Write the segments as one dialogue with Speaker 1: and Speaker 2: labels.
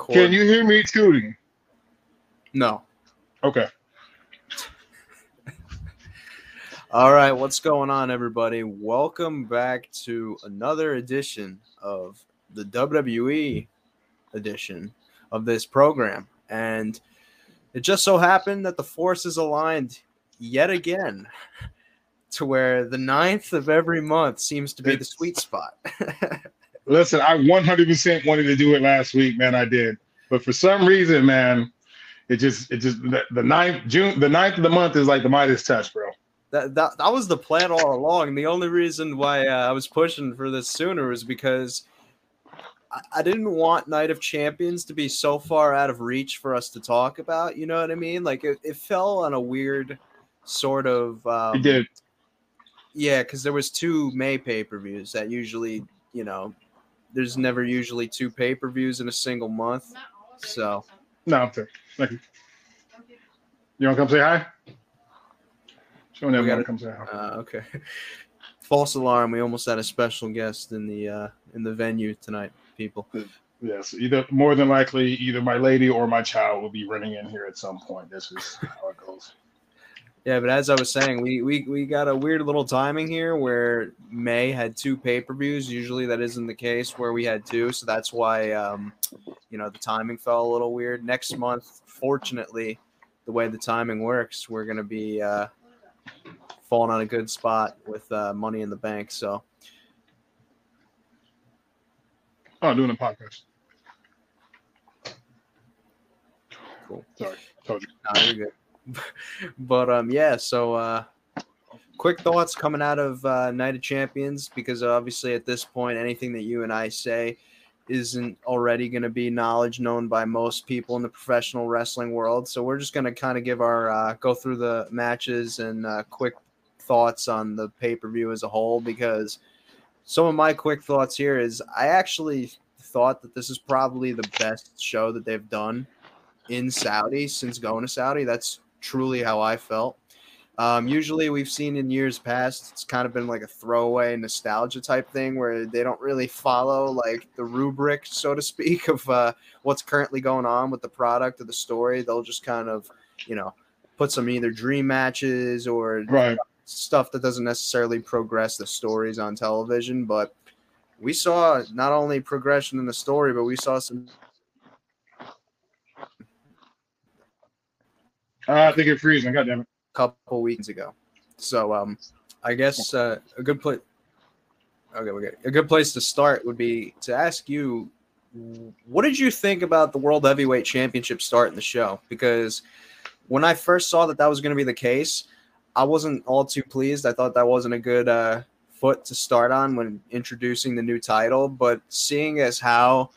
Speaker 1: record.
Speaker 2: Can you hear me tooting?
Speaker 1: No.
Speaker 2: Okay.
Speaker 1: All right, what's going on, everybody? Welcome back to another edition of the WWE edition of this program. And it just so happened that the forces aligned yet again to where the ninth of every month seems to be the sweet spot.
Speaker 2: Listen, I 100% wanted to do it last week, man. I did, but for some reason, man, it just, it just the, the ninth June, the ninth of the month is like the Midas touch, bro.
Speaker 1: that, that that was the plan all along. The only reason why uh, I was pushing for this sooner was because I, I didn't want Night of Champions to be so far out of reach for us to talk about. You know what I mean? Like it, it fell on a weird sort of um,
Speaker 2: He did.
Speaker 1: yeah, because there was two May pay per views that usually you know there's never usually two pay per views in a single month. So
Speaker 2: No, I'm sorry. Thank you. You want to come say hi? Showing
Speaker 1: We
Speaker 2: everyone
Speaker 1: gotta-
Speaker 2: come say hi.
Speaker 1: Uh, okay. False alarm. We almost had a special guest in the uh, in the venue tonight, people.
Speaker 2: Yes, either more than likely, either my lady or my child will be running in here at some point. This is how it goes.
Speaker 1: Yeah, but as I was saying, we we, we got a weird little timing here where May had two pay per views. Usually that isn't the case where we had two, so that's why um, you know the timing fell a little weird. Next month, fortunately, the way the timing works, we're gonna be uh, falling on a good spot with uh, Money in the Bank. So
Speaker 2: Oh, doing a podcast.
Speaker 1: Cool.
Speaker 2: Sorry, told you.
Speaker 1: No, you're good. but um, yeah. So, uh, quick thoughts coming out of uh, Night of Champions because obviously at this point, anything that you and I say isn't already going to be knowledge known by most people in the professional wrestling world. So we're just going to kind of give our uh, go through the matches and uh, quick thoughts on the pay per view as a whole because some of my quick thoughts here is I actually thought that this is probably the best show that they've done in Saudi since going to Saudi. That's truly how I felt. Um, usually, we've seen in years past, it's kind of been like a throwaway nostalgia type thing where they don't really follow like the rubric, so to speak, of uh, what's currently going on with the product or the story. They'll just kind of, you know, put some either dream matches or
Speaker 2: Right.
Speaker 1: stuff that doesn't necessarily progress the stories on television. But we saw not only progression in the story, but we saw some
Speaker 2: Uh, I think it's freezing. God damn it.
Speaker 1: couple weeks ago. So um, I guess uh, a good place. Okay, we're good. A good place to start would be to ask you, what did you think about the World Heavyweight Championship start in the show? Because when I first saw that that was going to be the case, I wasn't all too pleased. I thought that wasn't a good uh, foot to start on when introducing the new title. But seeing as how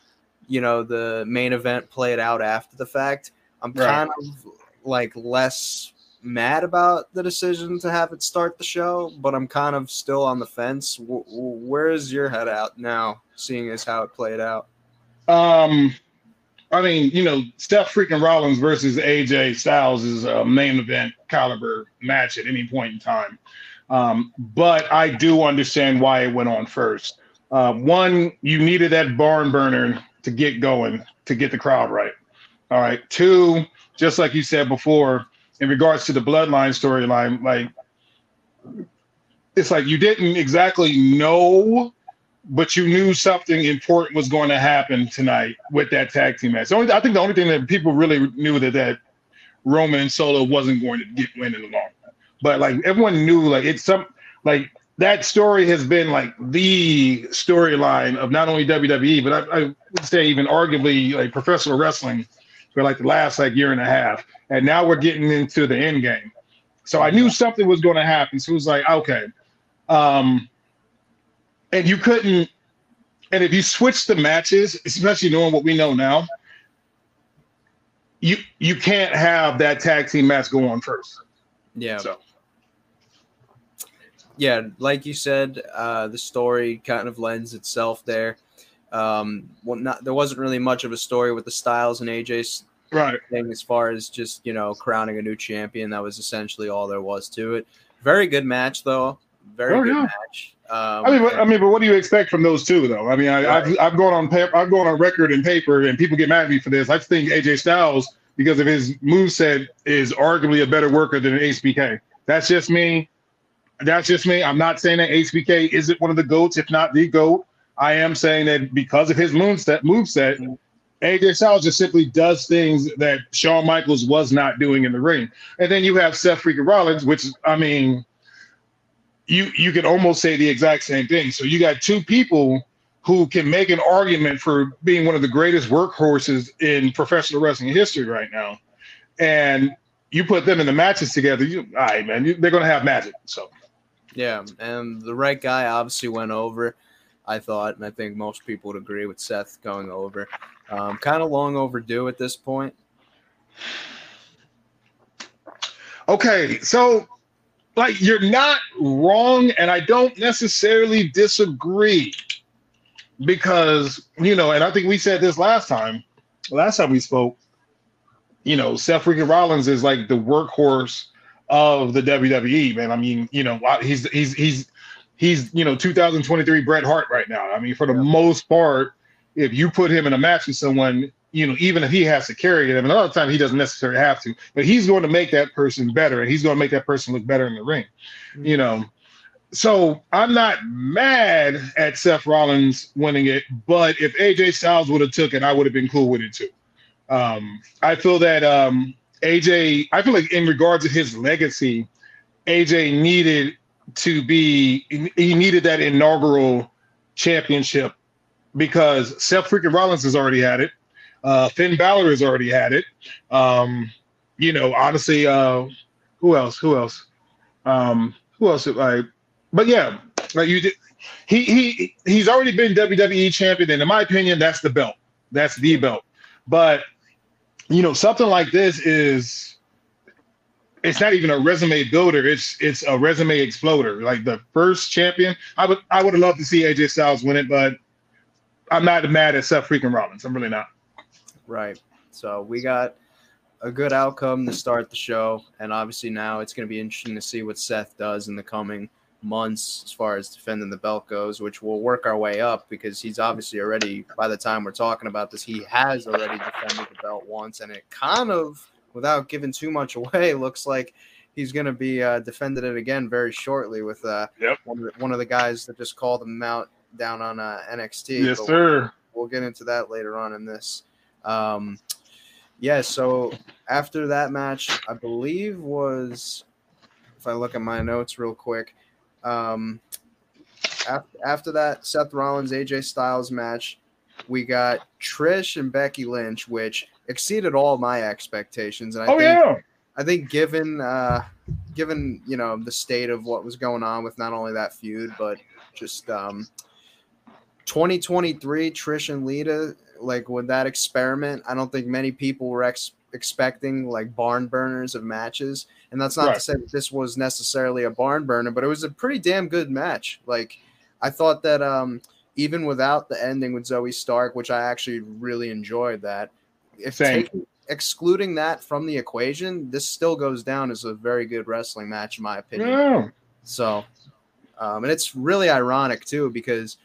Speaker 1: you know the main event played out after the fact, I'm
Speaker 2: Right.
Speaker 1: kind of like less mad about the decision to have it start the show, but I'm kind of still on the fence. W- where is your head out now, seeing as how it played out?
Speaker 2: Um, I mean, you know, Seth freaking Rollins versus AJ Styles is a main event caliber match at any point in time. Um, but I do understand why it went on first. Uh, one, you needed that barn burner to get going, to get the crowd right. All right. Two, just like you said before, in regards to the bloodline storyline, like it's like you didn't exactly know but you knew something important was going to happen tonight with that tag team match. The only, I think the only thing that people really knew that that Roman and Solo wasn't going to get win in the long run. But like everyone knew, like it's some like that story has been like the storyline of not only WWE, but I, I would say even arguably like professional wrestling for like the last like year and a half. And now we're getting into the end game. So I knew something was going to happen. So it was like, okay. Um, and you couldn't and if you switch the matches especially knowing what we know now you you can't have that tag team match go on first
Speaker 1: Yeah.
Speaker 2: so
Speaker 1: yeah, like you said, uh, the story kind of lends itself there. Um, well, not there wasn't really much of a story with the Styles and AJ
Speaker 2: right
Speaker 1: thing as far as just you know crowning a new champion. That was essentially all there was to it. Very good match though. Very
Speaker 2: Oh,
Speaker 1: good
Speaker 2: yeah.
Speaker 1: match. Um,
Speaker 2: I mean, but, I mean, but what do you expect from those two, though? I mean, I,
Speaker 1: Right.
Speaker 2: I've I've gone on pa- I've gone on record and paper, and people get mad at me for this. I think AJ Styles, because of his moveset, is arguably a better worker than HBK. That's just me. That's just me. I'm not saying that HBK isn't one of the goats, if not the goat. I am saying that because of his moveset, moveset, AJ Styles just simply does things that Shawn Michaels was not doing in the ring. And then you have Seth freaking Rollins, which I mean, you you could almost say the exact same thing. So you got two people who can make an argument for being one of the greatest workhorses in professional wrestling history right now, and you put them in the matches together. You, all right, man, you, they're gonna have magic. So
Speaker 1: Yeah, and the right guy obviously went over. I thought, and I think most people would agree with Seth going over. Um, kind of long overdue at this point.
Speaker 2: Okay, so like you're not wrong, and I don't necessarily disagree because you know, and I think we said this last time, last time we spoke. You know, Seth freaking Rollins is like the workhorse of the WWE, man. I mean, you know, he's he's he's he's you know 2023 Bret Hart right now. I mean, for the
Speaker 1: Yeah.
Speaker 2: most part, if you put him in a match with someone, you know, even if he has to carry them, and a lot of times he doesn't necessarily have to, but he's going to make that person better, and he's going to make that person look better in the ring. You know, so I'm not mad at Seth Rollins winning it, but if AJ Styles would have took it, I would have been cool with it too. Um, I feel that um, AJ, I feel like in regards to his legacy, AJ needed to be he needed that inaugural championship because Seth freaking Rollins has already had it. Uh, Finn Balor has already had it. Um, you know, honestly, uh, who else? Who else? Um, who else? Like, but yeah, like you did. He he he's already been WWE champion, and in my opinion, that's the belt. That's the belt. But you know, something like this is it's not even a resume builder. It's it's a resume exploder. Like the first champion, I would I would have loved to see AJ Styles win it, but I'm not mad at Seth freaking Rollins. I'm really not.
Speaker 1: Right. So we got a good outcome to start the show, and obviously now it's going to be interesting to see what Seth does in the coming months as far as defending the belt goes, which will work our way up because he's obviously already by the time we're talking about this, he has already defended the belt once, and it kind of, without giving too much away, looks like he's going to be uh, defended it again very shortly with uh,
Speaker 2: Yep.
Speaker 1: one, of the, one of the guys that just called him out down on uh, NXT.
Speaker 2: Yes,
Speaker 1: but
Speaker 2: sir.
Speaker 1: we'll get into that later on in this. Um, yeah, so after that match, I believe was, if I look at my notes real quick, um, after, after that Seth Rollins AJ Styles match, we got Trish and Becky Lynch, which exceeded all my expectations. And I
Speaker 2: Oh
Speaker 1: think
Speaker 2: yeah.
Speaker 1: I think given uh given you know the state of what was going on with not only that feud but just um 2023 Trish and Lita like with that experiment I don't think many people were ex- expecting like barn burners of matches and that's not to say that this was necessarily a barn burner but it was a pretty damn good match like I thought that um even without the ending with Zoey Stark which I actually really enjoyed that if taking excluding that from the equation, this still goes down as a very good wrestling match, in my opinion.
Speaker 2: Yeah.
Speaker 1: So, um, and it's really ironic too because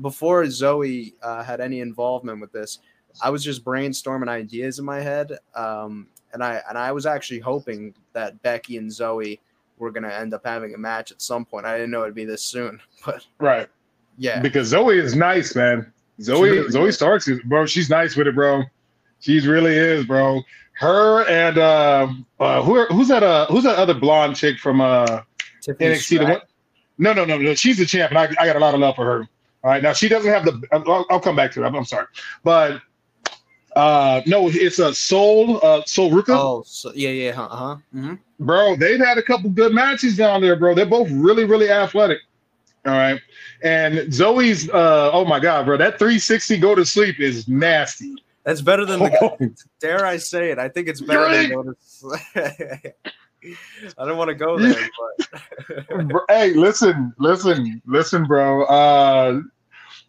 Speaker 1: before Zoe uh, had any involvement with this, I was just brainstorming ideas in my head, um, and I and I was actually hoping that Becky and Zoe were gonna end up having a match at some point. I didn't know it'd be this soon, but
Speaker 2: Right.
Speaker 1: yeah,
Speaker 2: Because Zoe is nice, man. Zoe
Speaker 1: really
Speaker 2: Zoe. Starks is bro. She's nice with it, bro. She really is, bro. Her and uh, uh who are, who's that uh who's that other blonde chick from uh
Speaker 1: Tiffany
Speaker 2: NXT? The one, no, no, no, no. She's the champ, and I, I got a lot of love for her. All right, now she doesn't have the. I'll, I'll come back to it. I'm, I'm sorry, but uh no, it's a Sol uh Sol Ruca.
Speaker 1: Oh, so, yeah, yeah, huh, huh. hmm
Speaker 2: bro, they've had a couple good matches down there, bro. They're both really, really athletic. All right. And Zoe's uh oh my god, bro, that 360 go to sleep is nasty.
Speaker 1: That's better than the dare I say it? I think it's better
Speaker 2: Right.
Speaker 1: than Lotus. I don't want to go there, but
Speaker 2: hey, listen, listen, listen, bro. Uh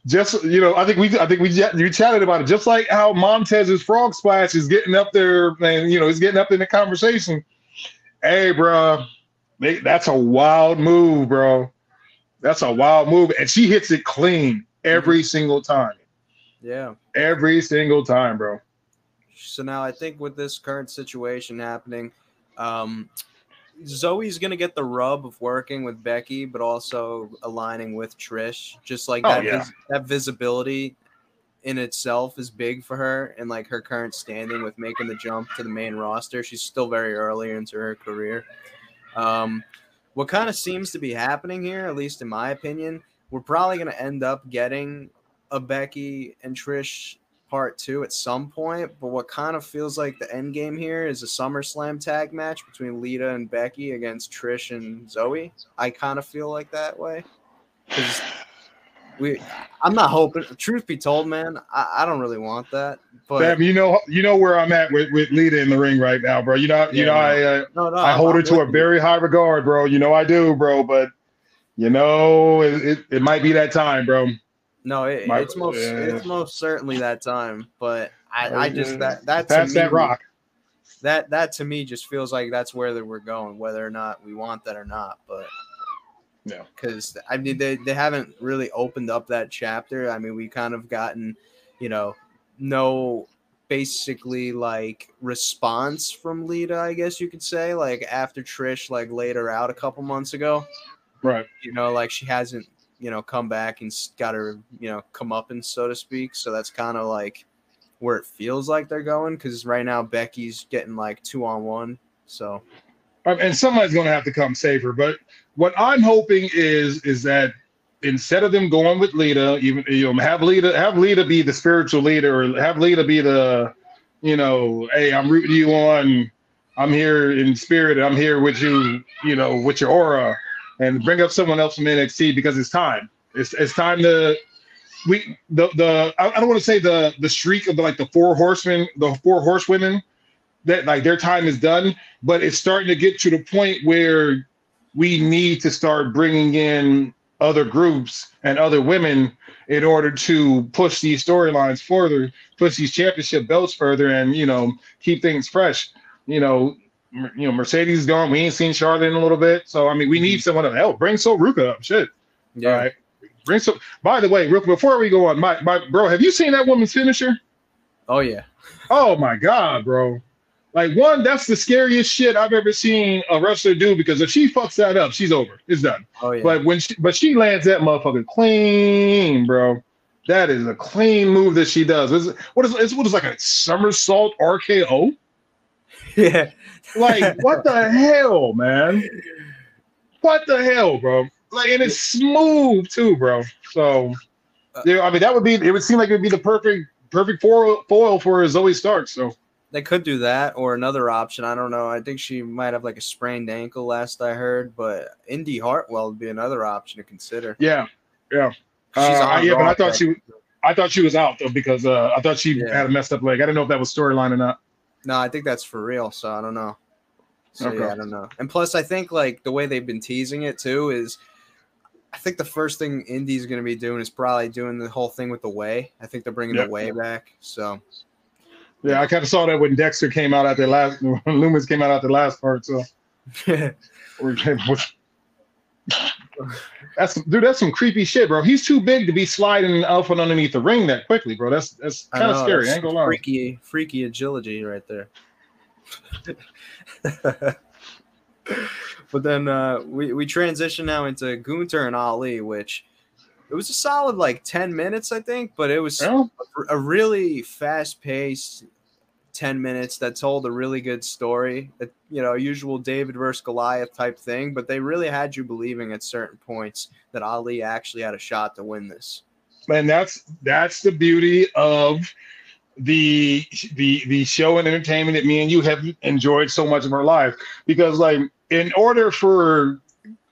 Speaker 2: just you know, I think we I think we you chatted about it. Just like how Montez's frog splash is getting up there, and you know, he's getting up in the conversation. Hey, bro, they, that's a wild move, bro. That's a wild move, and she hits it clean every mm-hmm. single time.
Speaker 1: Yeah,
Speaker 2: every single time, bro.
Speaker 1: So now I think with this current situation happening, um, Zoey's gonna get the rub of working with Becky, but also aligning with Trish. Just like oh, that, yeah. vis- that visibility in itself is big for her, and like her current standing with making the jump to the main roster. She's still very early into her career. Um, what kind of seems to be happening here, at least in my opinion, we're probably gonna end up getting a Becky and Trish part two at some point. But what kind of feels like the end game here is a SummerSlam tag match between Lita and Becky against Trish and Zoey. I kind of feel like that way because we. I'm not hoping. Truth be told, man, I, I don't really want that. But
Speaker 2: Bam, you know, you know where I'm at with, with Lita in the ring right now, bro. You know, you know, no. I uh, no, no, I hold her to a very high regard, bro. You know, I do, bro. But you know, it, it, it might be that time, bro.
Speaker 1: No, it, it's most yeah. it's most certainly that time. But I, I just that that that's
Speaker 2: that rock.
Speaker 1: That that to me just feels like that's where that we're going, whether or not we want that or not. But
Speaker 2: yeah,
Speaker 1: because I mean they they haven't really opened up that chapter. I mean we kind of gotten, you know, no basically like response from Lita, I guess you could say, like after Trish like laid her out a couple months ago.
Speaker 2: Right.
Speaker 1: You know, like she hasn't you know, come back and got her, you know, come up and so to speak. So that's kind of like where it feels like they're going because right now Becky's getting like two on one. So,
Speaker 2: and somebody's going to have to come save her. But what I'm hoping is is that instead of them going with Lita, even you know, have Lita have Lita be the spiritual leader, or have Lita be the, you know, hey, I'm rooting you on. I'm here in spirit. I'm here with you, you know, with your aura and bring up someone else from NXT because it's time. It's it's time to we the the I don't want to say the the streak of the like the four horsemen, the four horsewomen that like their time is done, but it's starting to get to the point where we need to start bringing in other groups and other women in order to push these storylines further, push these championship belts further, and you know keep things fresh. You know, you know, Mercedes is gone. We ain't seen Charlotte in a little bit. So I mean, we need mm-hmm. someone to help. Bring Sol Ruca up. Shit. Yeah. All right. Bring so. By the way, real before we go on, my my bro, have you seen that woman's finisher?
Speaker 1: Oh yeah.
Speaker 2: Oh my god, bro. Like one, that's the scariest shit I've ever seen a wrestler do because if she fucks that up, she's over. It's done. Oh yeah. But when she, but she lands that motherfucker clean, bro. That is a clean move that she does. Is What is is what is like a somersault RKO?
Speaker 1: Yeah,
Speaker 2: like, what the hell, man? What the hell, bro? Like, and it's smooth too, bro. So, yeah, I mean, that would be. It would seem like it would be the perfect, perfect foil, foil for Zoey Stark. So
Speaker 1: they could do that, or another option. I don't know. I think she might have like a sprained ankle, last I heard. But Indi Hartwell would be another option to consider.
Speaker 2: Yeah, yeah. Uh, yeah, but I thought she, I thought she was out though because uh, I thought she yeah. had a messed up leg. I didn't know if that was storyline or not.
Speaker 1: No, I think that's for real. So I don't know. So okay. yeah, I don't know. And plus, I think like the way they've been teasing it too is, I think the first thing Indi's going to be doing is probably doing the whole thing with the way. I think they're bringing yep. the way back. So.
Speaker 2: Yeah, I kind of saw that when Dexter came out at the last, when Lumis came out at the last part. So. that's dude. That's some creepy shit, bro. He's too big to be sliding out from underneath the ring that quickly, bro. That's that's kind of scary. ain't gonna
Speaker 1: freaky, freaky agility right there. but then uh, we we transition now into Gunther and Ali, which it was a solid like ten minutes, I think, but it was a, a really fast paced 10 minutes that told a really good story. That you know usual david versus goliath type thing but they really had you believing at certain points that ali actually had a shot to win this.
Speaker 2: And that's that's the beauty of the the the show and entertainment that me and you have enjoyed so much of our life because like in order for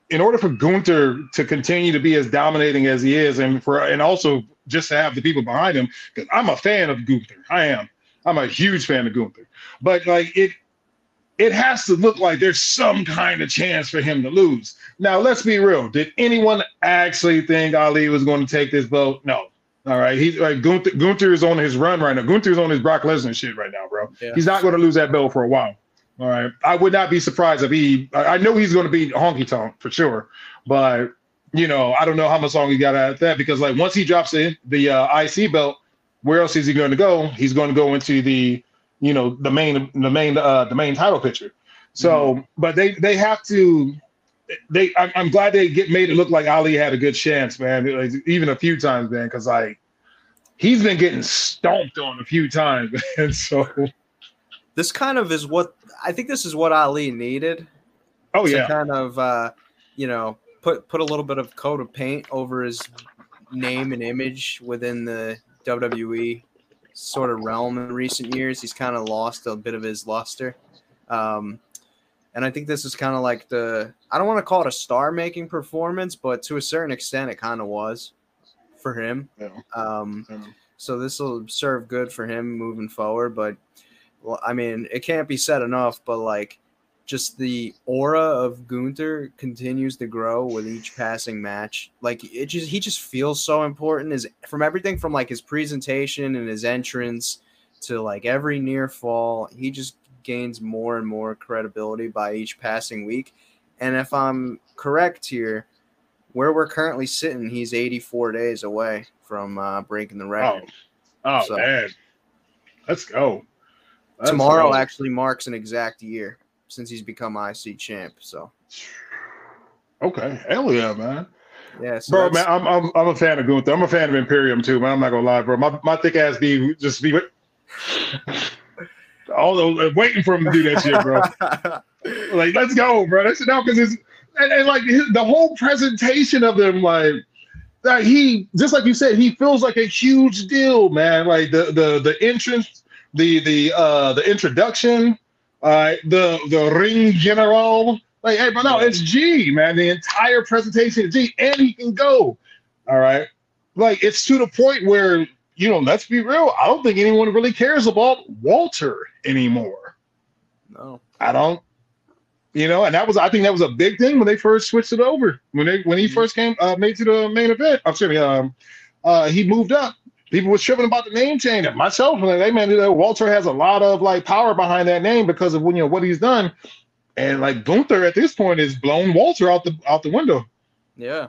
Speaker 2: in order for Gunther to continue to be as dominating as he is, and for and also just to have the people behind him, because I'm a fan of Gunther, I am. I'm a huge fan of Gunther, but like it, it has to look like there's some kind of chance for him to lose. Now, let's be real. Did anyone actually think Ali was going to take this vote? No. All right, he's like Gunther, Gunther is on his run right now. Gunther's on his Brock Lesnar shit right now, bro. Yeah. He's not going to lose that belt for a while. All right, I would not be surprised if he. I know he's going to be honky tonk for sure, but you know, I don't know how much longer he got at that because like once he drops in the uh, IC belt, where else is he going to go? He's going to go into the, you know, the main the main uh, the main title picture. So, mm-hmm. but they they have to. They, I, am glad they get made it look like Ali had a good chance, man. Like, even a few times, man, because like he's been getting stomped on a few times, and so
Speaker 1: this kind of is what I think. This is what Ali needed.
Speaker 2: Oh yeah,
Speaker 1: kind of uh, you know put put a little bit of coat of paint over his name and image within the WWE sort of realm in recent years. He's kind of lost a bit of his luster. Um, and I think this is kind of like the I don't want to call it a star making performance, but to a certain extent, it kind of was for him. Yeah. Um, yeah. So this will serve good for him moving forward. But well, I mean, it can't be said enough. But like just the aura of Gunther continues to grow with each passing match. Like it just he just feels so important is from everything from like his presentation and his entrance to like every near fall, he just gains more and more credibility by each passing week. And if I'm correct here, where we're currently sitting, he's 84 days away from uh, breaking the record.
Speaker 2: Oh, oh so, man. Let's go.
Speaker 1: Let's tomorrow go. actually marks an exact year since he's become IC champ. So,
Speaker 2: okay, hell yeah, man.
Speaker 1: Yeah, so
Speaker 2: bro, man, I'm, I'm I'm a fan of Gunther. I'm a fan of Imperium too, man. I'm not gonna lie, bro. My my thick ass be just be all those waiting for him to do that shit, bro. like, let's go, bro. That's it now because it's and, and like his, the whole presentation of them, like that he just like you said, he feels like a huge deal, man. Like the the the entrance, the the uh the introduction, uh, the the ring general. Like, hey, but no, it's G, man. The entire presentation is G, and he can go. All right. Like, it's to the point where, you know, let's be real. I don't think anyone really cares about Walter anymore.
Speaker 1: No.
Speaker 2: I don't. You know, and that was I think that was a big thing when they first switched it over. When they when he mm-hmm. first came uh, made to the main event. I'm sorry, um uh he moved up people were tripping about the name change. Myself, they meant that Walter has a lot of like power behind that name because of when you know what he's done, and like Gunther at this point is blown Walter out the out the window.
Speaker 1: Yeah.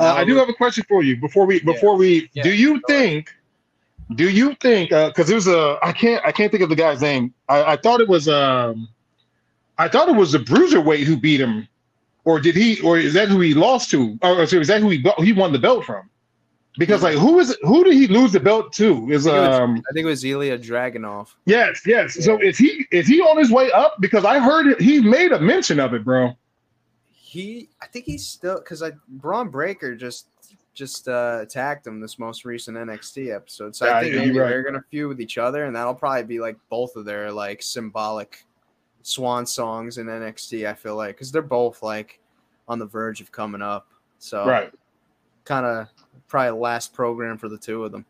Speaker 2: Uh, I do have a question for you before we before yeah. we. Yeah. Do you think? Do you think? Because uh, there's a I can't I can't think of the guy's name. I, I thought it was um, I thought it was the bruiserweight who beat him, or did he? Or is that who he lost to? Or, or is that who he he won the belt from? Because like who is who did he lose the belt to? Is um
Speaker 1: I think it was Ilja Dragunov.
Speaker 2: Yes, yes. Yeah. So is he is he on his way up? Because I heard it, he made a mention of it, bro.
Speaker 1: He I think he's still because I Bron Breakker just just uh, attacked him this most recent NXT episode. So yeah, I think maybe right. they're gonna feud with each other, and that'll probably be like both of their like symbolic swan songs in NXT. I feel like because they're both like on the verge of coming up. So
Speaker 2: right,
Speaker 1: kind of probably last program for the two of them,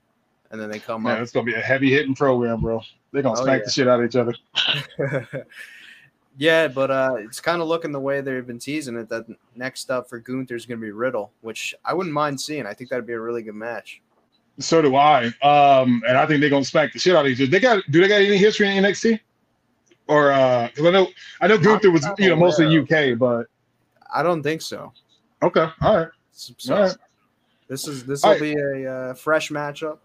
Speaker 1: and then they come
Speaker 2: Man,
Speaker 1: up.
Speaker 2: It's gonna be a heavy hitting program, bro. They're gonna oh, smack yeah. the shit out of each other.
Speaker 1: yeah, but uh, it's kind of looking the way they've been teasing it. That next up for Gunther is gonna be Riddle, which I wouldn't mind seeing. I think that'd be a really good match.
Speaker 2: So do I. Um, and I think they're gonna smack the shit out of each other. They got do they got any history in NXT? Or uh I know I know Gunther was you know mostly UK, but
Speaker 1: I don't think so.
Speaker 2: Okay. All right.
Speaker 1: So, all right. This is this will be a uh, fresh matchup.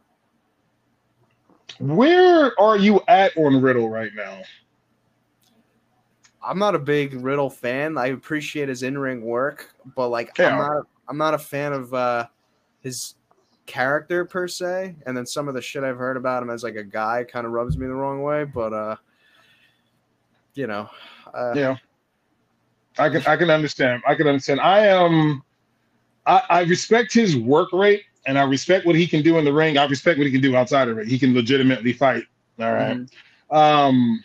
Speaker 2: Where are you at on Riddle right now?
Speaker 1: I'm not a big Riddle fan. I appreciate his in-ring work, but like I'm not I'm not a fan of uh, his character per se. And then some of the shit I've heard about him as like a guy kind of rubs me the wrong way. But uh, you know, uh,
Speaker 2: yeah, I can I can understand. I can understand. I am. I, I respect his work rate and I respect what he can do in the ring. I respect what he can do outside of it. He can legitimately fight. All right? mm-hmm. Um,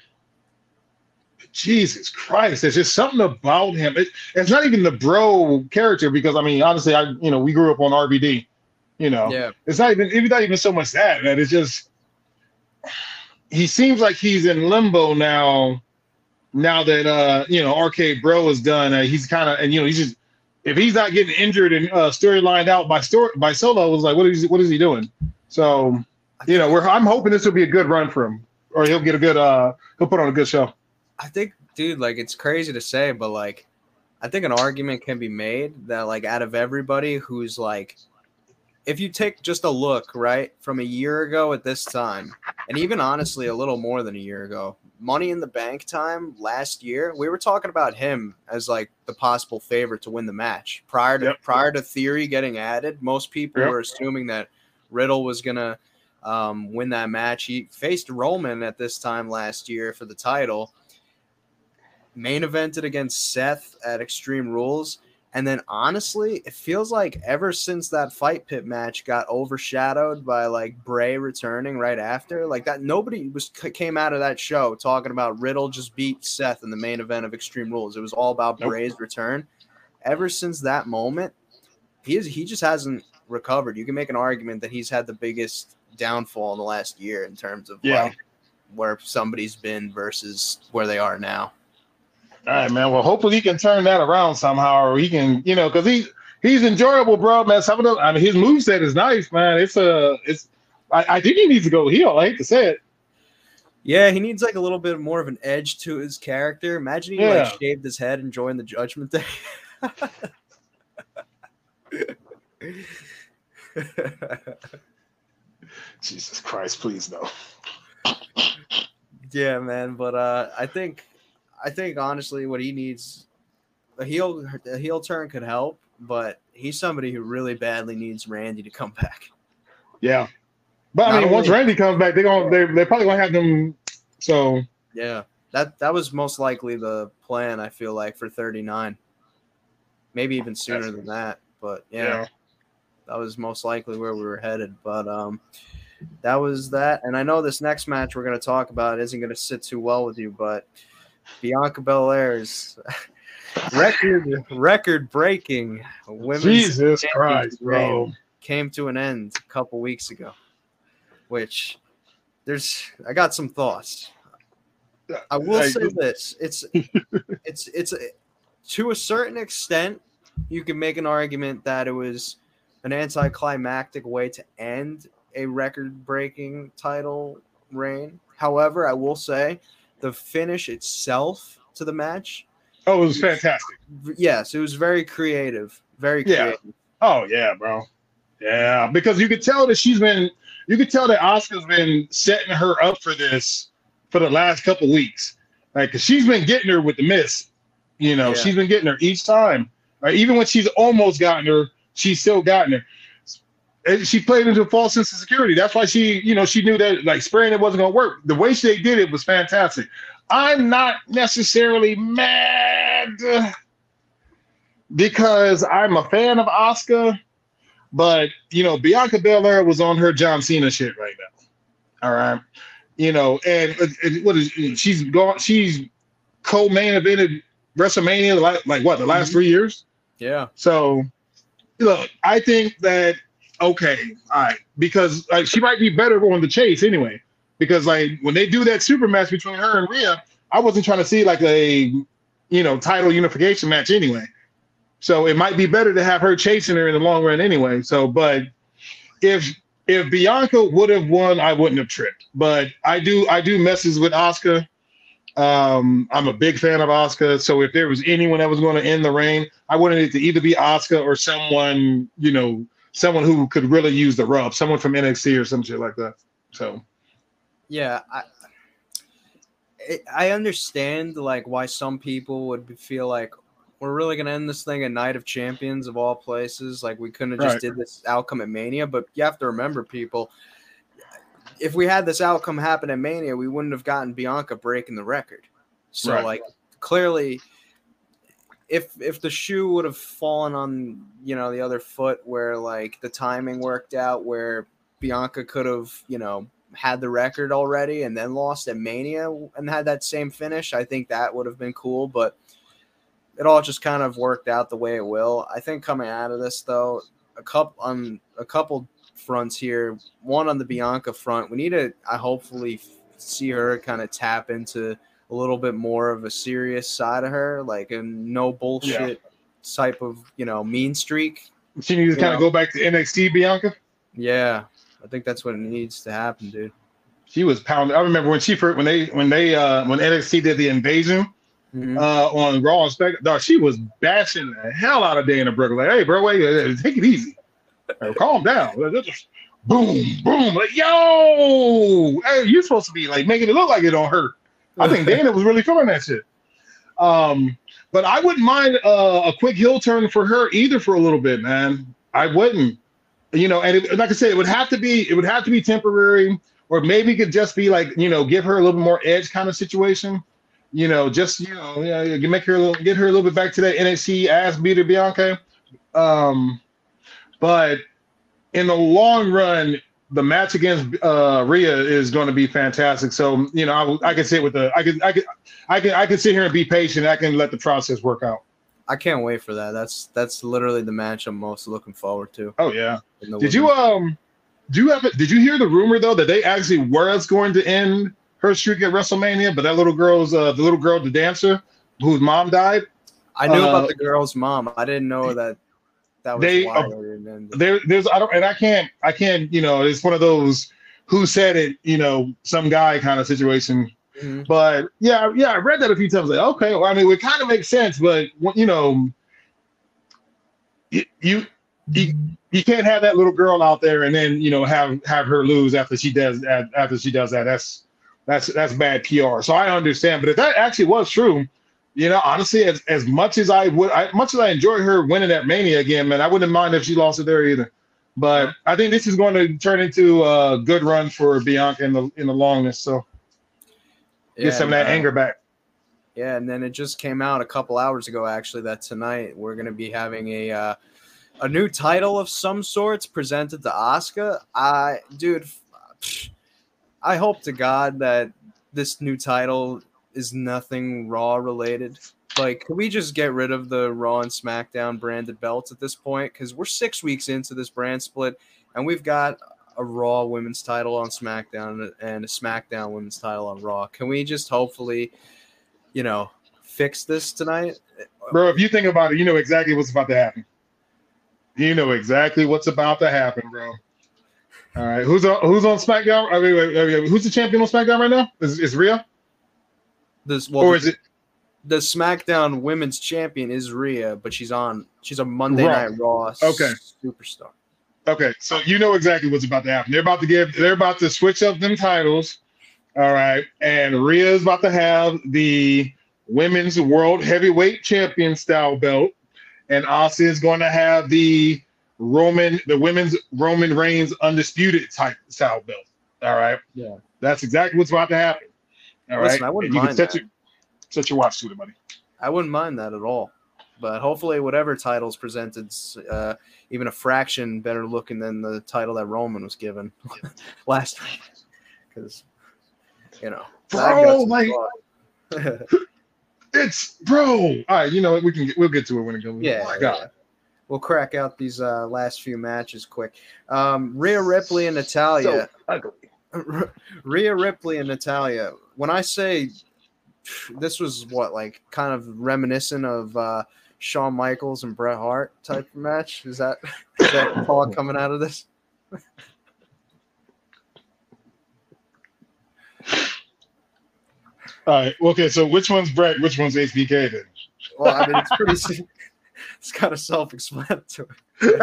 Speaker 2: Jesus Christ, there's just something about him. It, it's not even the bro character because I mean, honestly, I you know we grew up on RVD. You know,
Speaker 1: yeah.
Speaker 2: It's not even it's not even so much that man. It's just he seems like he's in limbo now. Now that uh you know RK Bro is done, uh, he's kind of and you know he's just if he's not getting injured and uh, storylined out by story by Solo, was like, what is what is he doing? So, you know, we're I'm hoping this will be a good run for him, or he'll get a good uh he'll put on a good show.
Speaker 1: I think, dude, like it's crazy to say, but like I think an argument can be made that like out of everybody who's like if you take just a look, right, from a year ago at this time, and even honestly a little more than a year ago, money in the bank time last year, we were talking about him as like the possible favorite to win the match. Prior to yep. prior to theory getting added, most people yep. were assuming that Riddle was gonna um, win that match. He faced Roman at this time last year for the title. Main evented against Seth at Extreme Rules and then honestly, it feels like ever since that fight pit match got overshadowed by like Bray returning right after, like that nobody was came out of that show talking about Riddle just beat Seth in the main event of Extreme Rules. It was all about nope. Bray's return. Ever since that moment, he is he just hasn't recovered. You can make an argument that he's had the biggest downfall in the last year in terms of yeah. like where somebody's been versus where they are now.
Speaker 2: All right, man. Well, hopefully he can turn that around somehow, or he can, you know, because he he's enjoyable, bro, man. Some of I mean, his move set is nice, man. It's a, uh, it's. I, I think he needs to go heel. I hate to say it.
Speaker 1: Yeah, he needs like a little bit more of an edge to his character. Imagine he yeah. like shaved his head and joined the Judgment Day.
Speaker 2: Jesus Christ, please no.
Speaker 1: Yeah, man, but uh I think I think honestly, what he needs a heel a heel turn could help, but he's somebody who really badly needs Randy to come back.
Speaker 2: Yeah, but Not I mean, only, once Randy comes back, they're gonna they they're probably gonna have them. So
Speaker 1: yeah, that that was most likely the plan. I feel like for thirty nine, maybe even sooner That's than that. But yeah, yeah, that was most likely where we were headed. But um, that was that. And I know this next match we're gonna talk about isn't gonna sit too well with you, but Bianca Belair's record record breaking women's
Speaker 2: Jesus Christ, bro,
Speaker 1: came to an end a couple weeks ago. Which there's I got some thoughts. I will say this: it's it's it's a, to a certain extent you can make an argument that it was an anticlimactic way to end a record breaking title reign. However, I will say the finish itself to the match.
Speaker 2: Oh, it was fantastic.
Speaker 1: Yes, it was very creative. Very creative.
Speaker 2: Yeah. Oh yeah, bro. Yeah, because you could tell that she's been. You could tell that Asuka's been setting her up for this for the last couple weeks. Like, cause she's been getting her with the miss. You know, yeah. she's been getting her each time. Right? Even when she's almost gotten her, she's still gotten her she played into a false sense of security. That's why she, you know, she knew that like spraying it wasn't gonna work. The way she did it was fantastic. I'm not necessarily mad because I'm a fan of Asuka, but you know, Bianca Belair was on her John Cena shit right now. All right, you know, and, and what is she's gone? She's co-main evented WrestleMania like, like what the last mm-hmm. three years?
Speaker 1: Yeah.
Speaker 2: So, look, I think that okay, all right, because like she might be better on the chase anyway. Because like when they do that super match between her and Rhea, I wasn't trying to see like a you know title unification match anyway. So it might be better to have her chasing her in the long run anyway. So, but if if Bianca would have won, I wouldn't have tripped. But I do I do messes with Asuka. Um, I'm a big fan of Asuka. So if there was anyone that was going to end the reign, I wanted it to either be Asuka or someone, you know, someone who could really use the rub, someone from NXT or some shit like that. So,
Speaker 1: yeah, I I understand like why some people would feel like we're really gonna end this thing at Night of Champions of all places. Like we couldn't have just right. did this outcome at Mania, but you have to remember, people. If we had this outcome happen at Mania, we wouldn't have gotten Bianca breaking the record. So, right. like, clearly, if if the shoe would have fallen on you know the other foot where like the timing worked out where Bianca could have you know had the record already and then lost at Mania and had that same finish, I think that would have been cool. But it all just kind of worked out the way it will. I think coming out of this though, a couple on a couple fronts here. One on the Bianca front, we need to I hopefully see her kind of tap into a little bit more of a serious side of her, like a no bullshit yeah. type of you know mean streak.
Speaker 2: She needs to kind of go back to NXT, Bianca.
Speaker 1: Yeah, I think that's what needs to happen, dude.
Speaker 2: She was pounding. I remember when she first when they when they uh when NXT did the invasion, mm-hmm. uh, on Raw and Spec. Dog, she was bashing the hell out of Dana Brooke. Like, hey, bro, wait, take it easy. calm down. boom, boom. Like, yo, hey, you're supposed to be like making it look like it don't hurt. I think Dana was really feeling that shit. Um, but I wouldn't mind uh, a quick heel turn for her either for a little bit, man. I wouldn't. You know, and it, like I said, it would have to be it would have to be temporary, or maybe it could just be like you know, give her a little bit more edge kind of situation. You know, just you know, yeah, you make her a little, get her a little bit back to that NXT ass beater Bianca. Um, but in the long run, the match against uh, Rhea is going to be fantastic. So you know, I, I can sit with the I can I can I can I can sit here and be patient. I can let the process work out.
Speaker 1: I can't wait for that. That's that's literally the match I'm most looking forward to.
Speaker 2: Oh yeah. Did you um do you have did you hear the rumor though that they actually was going to end her streak at WrestleMania, but that little girl's uh the little girl, the dancer, whose mom died.
Speaker 1: I knew uh, about the girl's mom. I didn't know that that was
Speaker 2: they uh, there there's I don't and I can't I can't you know it's one of those who said it you know some guy kind of situation. Mm-hmm. But yeah, yeah, I read that a few times. Like, okay, well, I mean, it kind of makes sense, but you know, you, you you you can't have that little girl out there and then you know have have her lose after she does after she does that. That's that's that's bad PR. So I understand, but if that actually was true, you know, honestly, as, as much as I would, I, much as I enjoy her winning that Mania again, man, I wouldn't mind if she lost it there either. But I think this is going to turn into a good run for Bianca in the in the longness. So yeah, get some of that uh, anger back.
Speaker 1: Yeah, and then it just came out a couple hours ago, actually, that tonight we're going to be having a uh, a new title of some sorts presented to Asuka. I, dude, I hope to God that this new title is nothing Raw related. Like, can we just get rid of the Raw and SmackDown branded belts at this point? Because we're six weeks into this brand split, and we've got a Raw women's title on SmackDown and a SmackDown women's title on Raw. Can we just hopefully, you know, fix this tonight?
Speaker 2: Bro, if you think about it, you know exactly what's about to happen. You know exactly what's about to happen, bro. All right, who's on who's on SmackDown? I mean, who's the champion on SmackDown right now? Is, is Rhea?
Speaker 1: This well, or is it the SmackDown Women's Champion is Rhea, but she's on she's a Monday Raw. Night Raw
Speaker 2: okay.
Speaker 1: superstar.
Speaker 2: Okay, so you know exactly what's about to happen. They're about to give they're about to switch up them titles. All right, and Rhea is about to have the Women's World Heavyweight Champion style belt, and Asuka is going to have the Roman the Women's Roman Reigns Undisputed type style belt. All right,
Speaker 1: yeah,
Speaker 2: that's exactly what's about to happen. All right, Listen, I wouldn't mind set that. Your, set your watch to it, buddy.
Speaker 1: I wouldn't mind that at all. But hopefully, whatever titles presented, uh, even a fraction better looking than the title that Roman was given last week. Because, you know,
Speaker 2: bro, like, it's bro. All right, you know what we can get, we'll get to it when it comes.
Speaker 1: Yeah, oh my God. Yeah. We'll crack out these uh, last few matches quick. Um, Rhea Ripley and Natalya. So Rhea Ripley and Natalya. When I say this was what like kind of reminiscent of uh, Shawn Michaels and Bret Hart type of match. Is that is that thought coming out of this?
Speaker 2: All right. Okay. So which one's Bret? Which one's HBK then?
Speaker 1: Well, I mean, it's pretty. it's kind of self-explanatory. you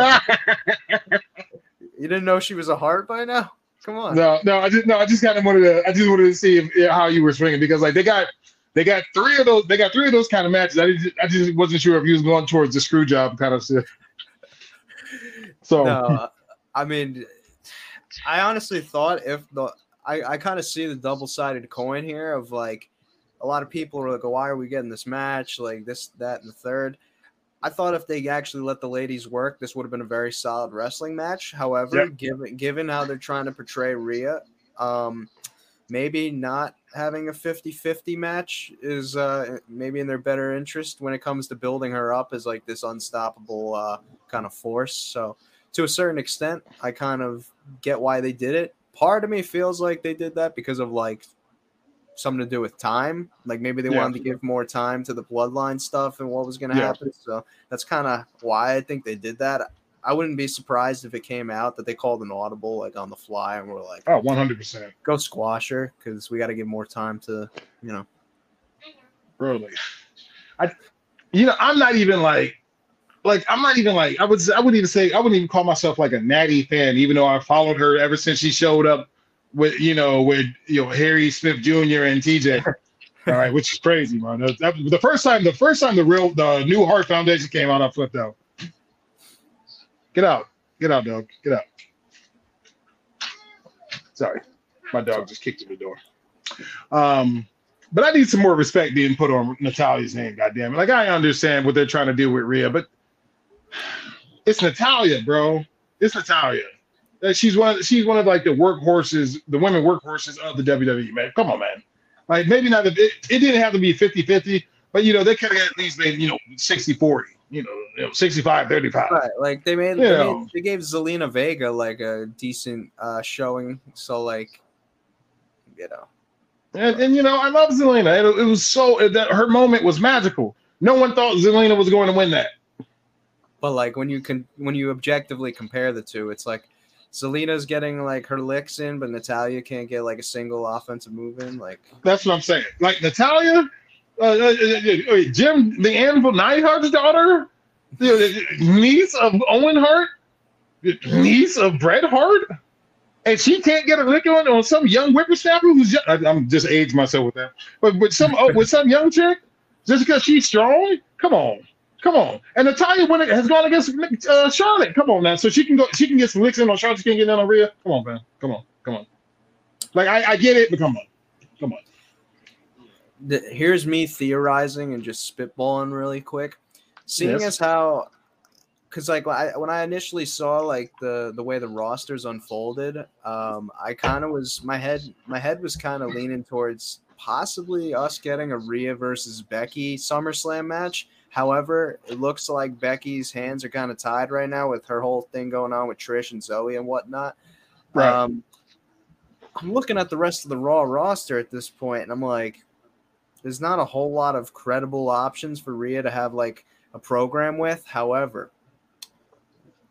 Speaker 1: didn't know she was a Hart by now? Come on.
Speaker 2: No, no, I just no, I just kind of wanted to. I just wanted to see if, how you were swinging because like they got they got three of those. They got three of those kind of matches. I just, I just wasn't sure if he was going towards the screw job kind of stuff. So,
Speaker 1: no, I mean, I honestly thought if the I, I kind of see the double sided coin here of like a lot of people are like, oh, why are we getting this match? Like this, that, and the third. I thought if they actually let the ladies work, this would have been a very solid wrestling match. However, yep. given given how they're trying to portray Rhea, um, maybe not having a 50-50 match is uh, maybe in their better interest when it comes to building her up as like this unstoppable uh, kind of force. So to a certain extent, I kind of get why they did it. Part of me feels like they did that because of like something to do with time. Like maybe they yeah. wanted to give more time to the bloodline stuff and what was going to yeah. happen. So that's kind of why I think they did that. I wouldn't be surprised if it came out that they called an audible like on the fly and we're like,
Speaker 2: oh, 100%.
Speaker 1: Go squash her because we got to give more time to, you know.
Speaker 2: Really, I, you know, I'm not even like, like I'm not even like I would I wouldn't even say I wouldn't even call myself like a Natty fan, even though I followed her ever since she showed up with you know with you know Harry Smith Jr. and TJ. All right, which is crazy, man. That, that, the first time, the first time the real the new Hart Foundation came out, I flipped out. Get out, get out, dog, get out. Sorry, my dog just kicked in the door. Um, but I need some more respect being put on Natalya's name. Goddamn it! Like I understand what they're trying to do with Rhea, but it's Natalia, bro. It's Natalya. She's one. Of, she's one of like the workhorses, the women workhorses of the WWE. Man, come on, man. Like maybe not. It, it didn't have to be 50-50, but you know they could have at least made you know 60-40 you know, you know 65 35
Speaker 1: right like they made, they, made they, gave zelina vega like a decent uh showing so like you know
Speaker 2: and, and you know i love zelina it, it was so that her moment was magical no one thought zelina was going to win that
Speaker 1: but like when you can when you objectively compare the two it's like Zelina's getting like her licks in, but Natalya can't get like a single offensive move in. Like
Speaker 2: that's what I'm saying. Like Natalya, uh, uh, uh, uh Jim the Anvil Neidhart's daughter, niece of Owen Hart, niece of Bret Hart, and she can't get a lick on on some young whippersnapper who's just, I, am just aged myself with that, but with some uh, with some young chick just because she's strong. Come on. Come on, and Natalya when it has gone against uh, Charlotte. Come on now, so she can go. She can get some licks in on Charlotte. She can get in on Rhea. Come on, man. Come on. Come on. Like I, I get it, but come on. Come on
Speaker 1: the, here's me theorizing and just spitballing really quick. Seeing yes. as how, because like when I, when I initially saw like the the way the rosters unfolded, um, I kind of was my head my head was kind of leaning towards possibly us getting a Rhea versus Becky SummerSlam match. However, it looks like Becky's hands are kind of tied right now with her whole thing going on with Trish and Zoey and whatnot. Right. Um, I'm looking at the rest of the Raw roster at this point, and I'm like, there's not a whole lot of credible options for Rhea to have like a program with. However,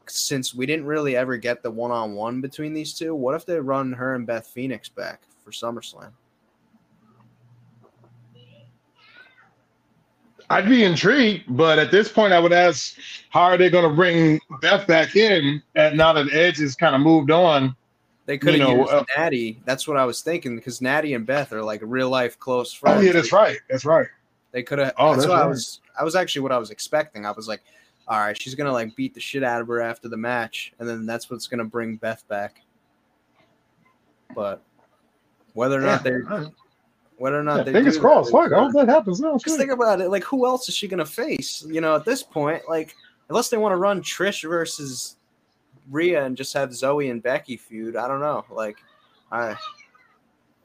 Speaker 1: since we didn't really ever get the one on one between these two, what if they run her and Beth Phoenix back for SummerSlam?
Speaker 2: I'd be intrigued, but at this point, I would ask, how are they going to bring Beth back in? And now that Edge has kind of moved on,
Speaker 1: they could have used uh, Natty. That's what I was thinking because Natty and Beth are like real life close friends.
Speaker 2: Oh yeah, that's right. That's right.
Speaker 1: They could have. Oh, that's, that's what right. I was. I was actually what I was expecting. I was like, all right, she's gonna like beat the shit out of her after the match, and then that's what's gonna bring Beth back. But whether or not yeah, they, whether or not yeah, they
Speaker 2: fingers crossed. Fuck, I hope that happens. No,
Speaker 1: Just think about it. Like, who else is she gonna face? You know, at this point, like, unless they want to run Trish versus Rhea and just have Zoey and Becky feud. I don't know. Like, I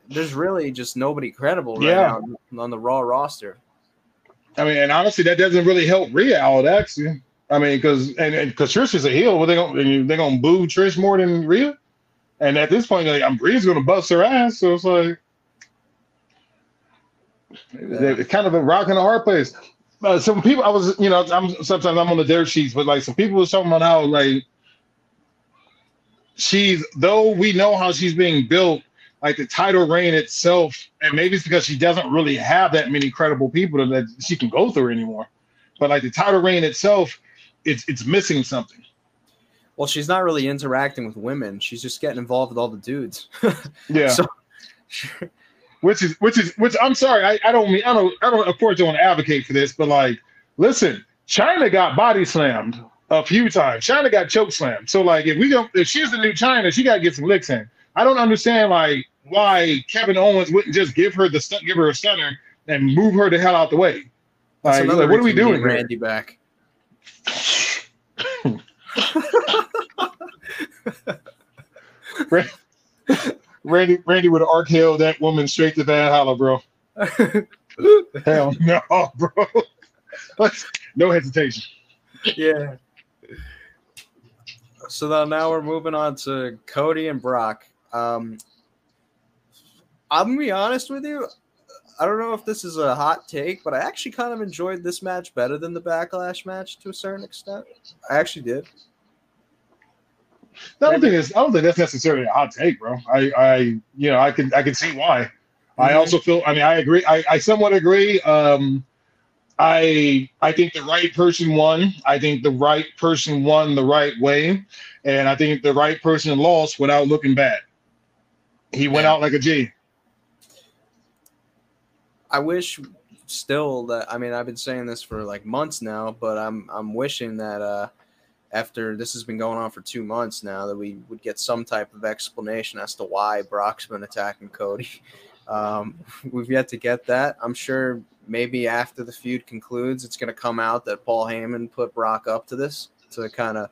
Speaker 1: there's really just nobody credible right yeah. now on the Raw roster.
Speaker 2: I mean, and honestly, that doesn't really help Rhea out. Actually, I mean, because and because Trish is a heel, well, they gonna they gonna boo Trish more than Rhea. And at this point, like, I'm Rhea's gonna bust her ass. So it's like. It's kind of a rock and a hard place. Uh, some people, I was, you know, I'm sometimes I'm on the dirt sheets, but like some people was talking about how like she's though we know how she's being built, like the title reign itself, and maybe it's because she doesn't really have that many credible people that she can go through anymore. But like the title reign itself, it's it's missing something.
Speaker 1: Well, she's not really interacting with women. She's just getting involved with all the dudes.
Speaker 2: yeah. So, which is which is which I'm sorry, I, I don't mean I don't I don't of course don't want to advocate for this, but like listen, Chyna got body slammed a few times. Chyna got choke slammed. So like if we don't if she's the new Chyna, she gotta get some licks in. I don't understand like why Kevin Owens wouldn't just give her the give her a stunner and move her the hell out the way. Like, like what are we doing?
Speaker 1: Randy back.
Speaker 2: Randy, Randy would RKO that woman straight to Valhalla, bro. Hell no, bro. no hesitation.
Speaker 1: Yeah. So now we're moving on to Cody and Brock. Um, I'm gonna be honest with you. I don't know if this is a hot take, but I actually kind of enjoyed this match better than the Backlash match to a certain extent. I actually did.
Speaker 2: I don't think it's. I don't think that's necessarily a hot take, bro. I, I, you know, I can, I can see why. I
Speaker 1: Mhm.
Speaker 2: also feel. I mean, I agree. I, I somewhat agree. Um, I I think the right person won. I think the right person won the right way, and I think the right person lost without looking bad. He went
Speaker 1: Yeah.
Speaker 2: out like a G.
Speaker 1: I wish still that I mean I've been saying this for like months now, but I'm I'm wishing that uh after this has been going on for two months now that we would get some type of explanation as to why Brock's been attacking Cody. Um, we've yet to get that. I'm sure maybe after the feud concludes, it's going to come out that Paul Heyman put Brock up to this to kind of,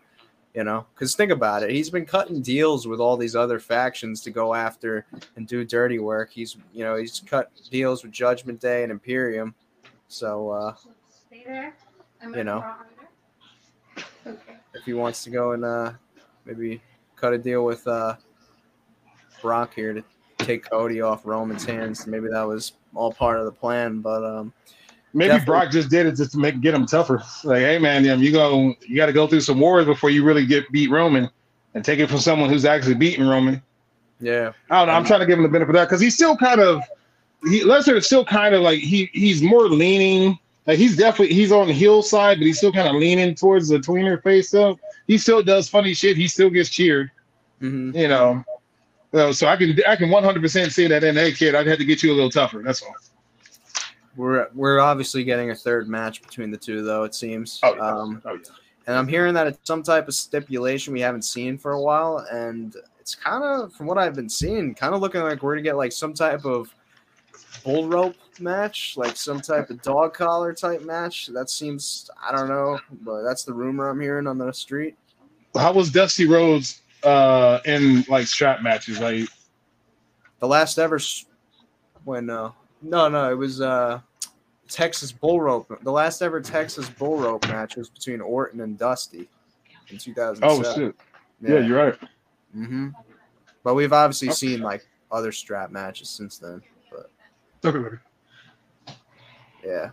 Speaker 1: you know, because think about it. He's been cutting deals with all these other factions to go after and do dirty work. He's, you know, he's cut deals with Judgment Day and Imperium. So uh,
Speaker 3: Stay there. I'm
Speaker 1: You know.
Speaker 3: Okay.
Speaker 1: If he wants to go and uh, maybe cut a deal with uh, Brock here to take Cody off Roman's hands, maybe that was all part of the plan. But um,
Speaker 2: Maybe. Brock just did it just to make get him tougher. Like, hey man, you go, you got to go through some wars before you really get beat Roman, and take it from someone who's actually beating Roman.
Speaker 1: yeah,
Speaker 2: I don't know. I'm trying to give him the benefit of that because he's still kind of he Lesnar is still kind of like he he's more leaning. Like he's definitely he's on the heel side, but he's still kind of leaning towards the tweener face stuff. He still does funny shit. He still gets cheered,
Speaker 1: hmm
Speaker 2: you know. So, so I can I can 100 percent say that in hey kid, I'd have to get you a little tougher. That's all.
Speaker 1: we're we're obviously getting a third match between the two, though it seems.
Speaker 2: Oh, yeah.
Speaker 1: Um,
Speaker 2: Oh yeah.
Speaker 1: and I'm hearing that it's some type of stipulation we haven't seen for a while, and it's kind of, from what I've been seeing, kind of looking like we're gonna get like some type of bull rope match, like some type of dog collar type match. That seems, I don't know, but that's the rumor I'm hearing on the street.
Speaker 2: How was Dusty Rhodes uh in like strap matches? Like
Speaker 1: The last ever, when uh, no, no, it was uh, Texas bull rope. The last ever Texas bull rope match was between Orton and Dusty in 2007.
Speaker 2: oh shit, yeah, you're right.
Speaker 1: Mm-hmm. But we've obviously
Speaker 2: Okay.
Speaker 1: seen like other strap matches since then.
Speaker 2: Okay, okay.
Speaker 1: Yeah.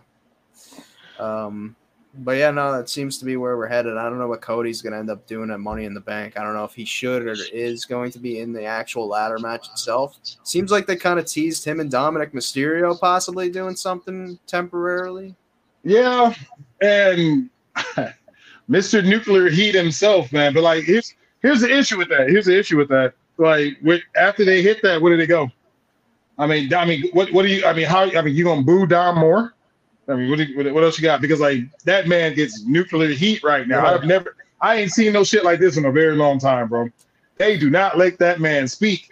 Speaker 1: Um, but yeah, no, that seems to be where we're headed. I don't know what Cody's going to end up doing at Money in the Bank. I don't know if he should or is going to be in the actual ladder match itself. Seems like they kind of teased him and Dominic Mysterio possibly doing something temporarily.
Speaker 2: Yeah, and Mr. Nuclear Heat himself, man. But like, here's here's the issue with that. Here's the issue with that. Like, with, after they hit that, where did they go? I mean, I mean, what what do you? I mean, how? I mean, you gonna boo Dom more? I mean, what, do you- what else you got? Because like that man gets nuclear heat right now. I've never, I ain't seen no shit like this in a very long time, bro. They do not let that man speak,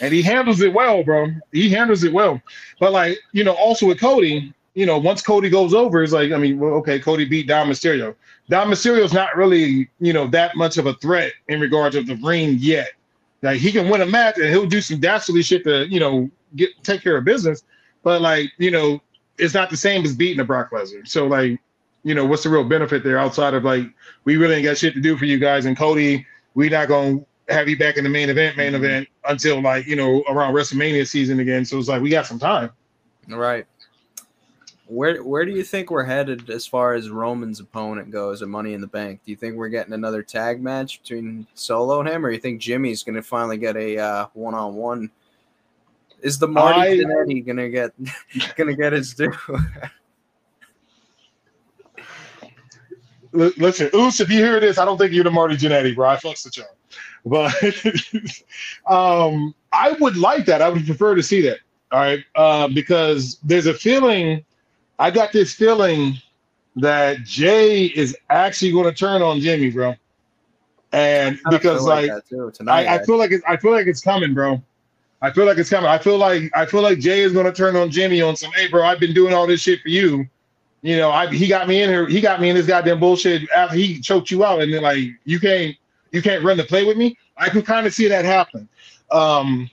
Speaker 2: and he handles it well, bro. He handles it well. But like, you know, also with Cody, you know, once Cody goes over, it's like, I mean, well, okay, Cody beat Dom Mysterio. Dom Mysterio's not really, you know, that much of a threat in regards of the ring yet. Like he can win a match and he'll do some dastardly shit to, you know, get take care of business. But like, you know, it's not the same as beating a Brock Lesnar. So like, you know, what's the real benefit there outside of like, we really ain't got shit to do for you guys. And Cody, we not gonna have you back in the main event, main event until like, you know, around WrestleMania season again. So it's like we got some time.
Speaker 1: Right. Where where do you think we're headed as far as Roman's opponent goes at Money in the Bank? Do you think we're getting another tag match between Solo and him, or you think Jimmy's going to finally get a uh, one-on-one? Is the Marty
Speaker 2: I-
Speaker 1: to get to get his due?
Speaker 2: Listen, Oos, if you hear this, I don't think you're the Marty Jannetty, bro. I fucks with y'all. But um, I would like that. I would prefer to see that. All right. Uh, because there's a feeling, I got this feeling that Jay is actually going to turn on Jimmy, bro. And because like,
Speaker 1: that too, tonight,
Speaker 2: I, I feel like it's I feel like it's coming, bro. I feel like it's coming. I feel like I feel like Jay is gonna turn on Jimmy on some, hey bro, I've been doing all this shit for you. You know, I he got me in here, he got me in this goddamn bullshit after he choked you out, and then like you can't you can't run the play with me. I can kind of see that happen. Um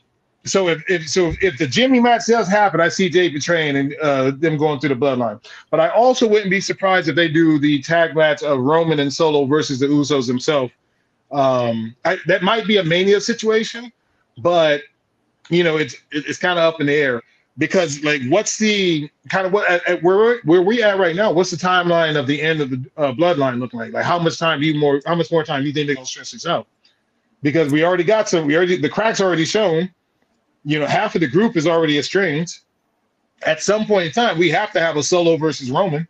Speaker 2: so if, if so if the Jimmy match does happen, I see Jay betraying and uh, them going through the bloodline. But I also wouldn't be surprised if they do the tag match of Roman and Solo versus the Usos themselves. Um, I, that might be a mania situation, but you know, it's it's kind of up in the air because like, what's the kind of what at, at where where we at right now? What's the timeline of the end of the uh, bloodline looking like? Like, how much time do you more? How much more time do you think they're gonna stress this out? Because we already got some. We already the cracks already shown. you know, half of the group is already estranged. At some point in time, we have to have a solo versus Roman.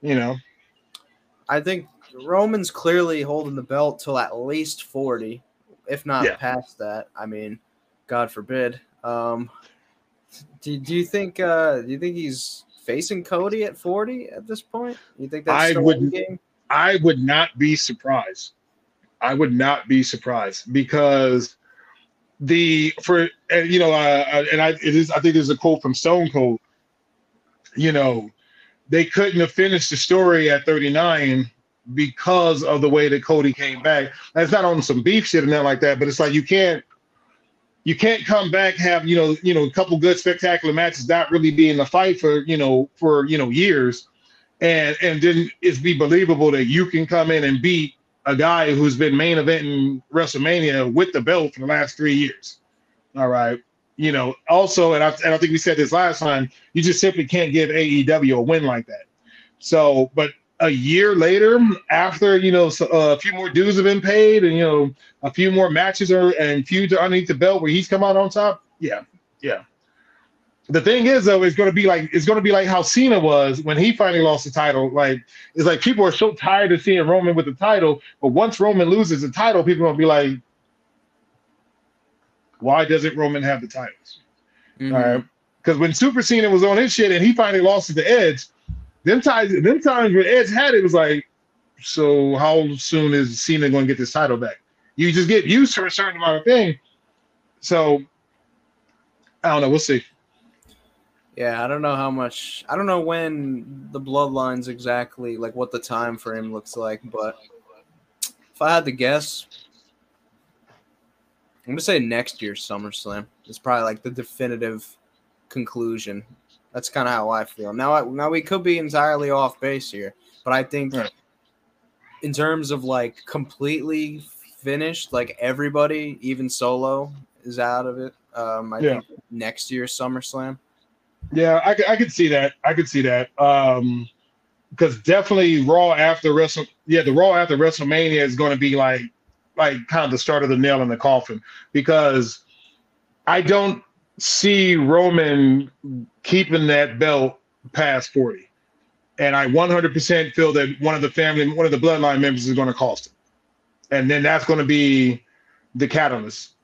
Speaker 2: You know,
Speaker 1: I think Roman's clearly holding the belt till at least 40, if not
Speaker 2: Yeah.
Speaker 1: past that. I mean, God forbid. Um, do, do you think uh, do you think he's facing Cody at 40 at this point? You think that's
Speaker 2: I
Speaker 1: game?
Speaker 2: I would not be surprised. I would not be surprised because the for and you know uh, and I it is I think there's a quote from Stone Cold. You know, they couldn't have finished the story at 39 because of the way that Cody came back. That's not on some beef shit and that like that, but it's like you can't you can't come back have you know you know a couple good spectacular matches not really be in the fight for you know for you know years and and then it's be believable that you can come in and beat a guy who's been main eventing WrestleMania with the belt for the last three years. All right. You know, also, and I, and I think we said this last time, you just simply can't give AEW a win like that. So, but a year later, after, you know, so, uh, a few more dues have been paid and, you know, a few more matches are and feuds are underneath the belt where he's come out on top. Yeah. Yeah. The thing is, though, it's going to be like it's going to be like how Cena was when he finally lost the title. Like it's like people are so tired of seeing Roman with the title, but once Roman loses the title, people are gonna be like, "Why doesn't Roman have the titles?" All right, because when Super Cena was on his shit and he finally lost to the Edge, them times, them times when Edge had it, was like, so how soon is Cena going to get this title back? You just get used to a certain amount of thing. So I don't know. We'll see.
Speaker 1: Yeah, I don't know how much. I don't know when the bloodlines exactly, like what the time frame looks like. But if I had to guess, I'm gonna say next year's SummerSlam is probably like the definitive conclusion. That's kind of how I feel. Now, I, now we could be entirely off base here, but I think in terms of like completely finished, like everybody, even Solo, is out of it. Um, I
Speaker 2: Yeah.
Speaker 1: think next year's SummerSlam.
Speaker 2: Yeah, I, I could see that. I could see that. Um, because definitely Raw after Wrestle, yeah, the Raw after WrestleMania is going to be like, like kind of the start of the nail in the coffin. Because I don't see Roman keeping that belt past forty, and I 100% feel that one of the family, one of the bloodline members is going to cost him, and then that's going to be the catalyst.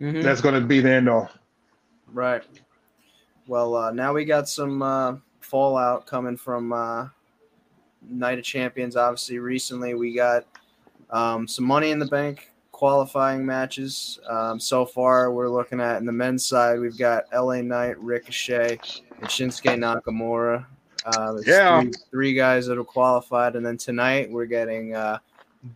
Speaker 1: Mhm.
Speaker 2: That's going to be the end all.
Speaker 1: Right. Well, uh, now we got some uh, fallout coming from uh, Night of Champions. Obviously, recently we got um, some Money in the Bank qualifying matches. Um, so far, we're looking at in the men's side, we've got LA Knight, Ricochet, and Shinsuke Nakamura. Uh,
Speaker 2: Yeah.
Speaker 1: three, three guys that have qualified, and then tonight we're getting uh,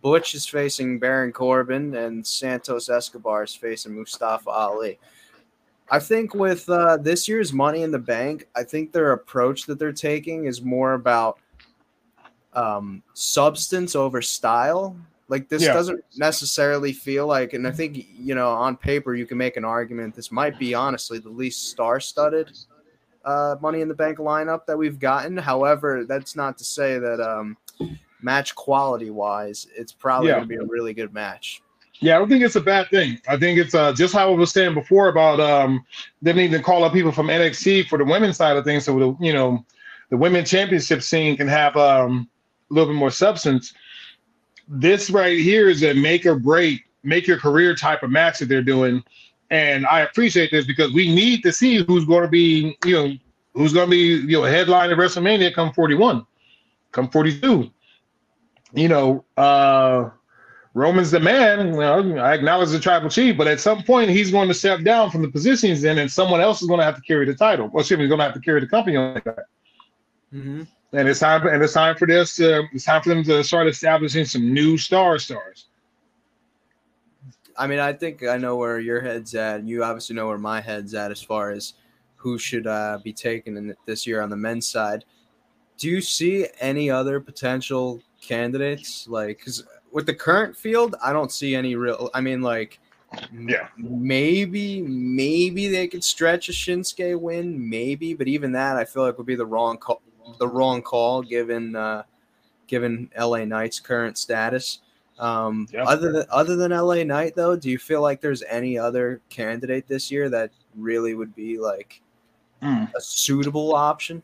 Speaker 1: Butch is facing Baron Corbin, and Santos Escobar is facing Mustafa Ali. I think with uh, this year's Money in the Bank, I think their approach that they're taking is more about um, substance over style. Like this
Speaker 2: Yeah.
Speaker 1: doesn't necessarily feel like, and I think you know on paper you can make an argument this might be honestly the least star-studded uh, Money in the Bank lineup that we've gotten. However, that's not to say that um, match quality wise, it's probably
Speaker 2: Yeah.
Speaker 1: going to be a really good match.
Speaker 2: Yeah, I don't think it's a bad thing. I think it's uh, just how I was saying before about um, them needing to call up people from NXT for the women's side of things, so the you know the women championship scene can have um, a little bit more substance. This right here is a make or break, make your career type of match that they're doing, and I appreciate this because we need to see who's going to be you know who's going to be you know headline at WrestleMania come 41, come 42. You know. uh Roman's the man. You know, I acknowledge the tribal chief, but at some point he's going to step down from the positions in, and someone else is going to have to carry the title. Well, excuse me, he's going to have to carry the company like that.
Speaker 1: Mm-hmm.
Speaker 2: And it's time. And it's time for this. To, it's time for them to start establishing some new star stars.
Speaker 1: I mean, I think I know where your head's at. You obviously know where my head's at as far as who should uh, be taken in this year on the men's side. Do you see any other potential candidates? Like, because with the current field, I don't see any real. I mean, like,
Speaker 2: Yeah.
Speaker 1: maybe, maybe they could stretch a Shinsuke win, maybe, but even that, I feel like would be the wrong call. The wrong call given uh, given LA Knight's current status. Um,
Speaker 2: Yeah.
Speaker 1: Other than other than LA Knight, though, do you feel like there's any other candidate this year that really would be like
Speaker 2: Mm.
Speaker 1: a suitable option?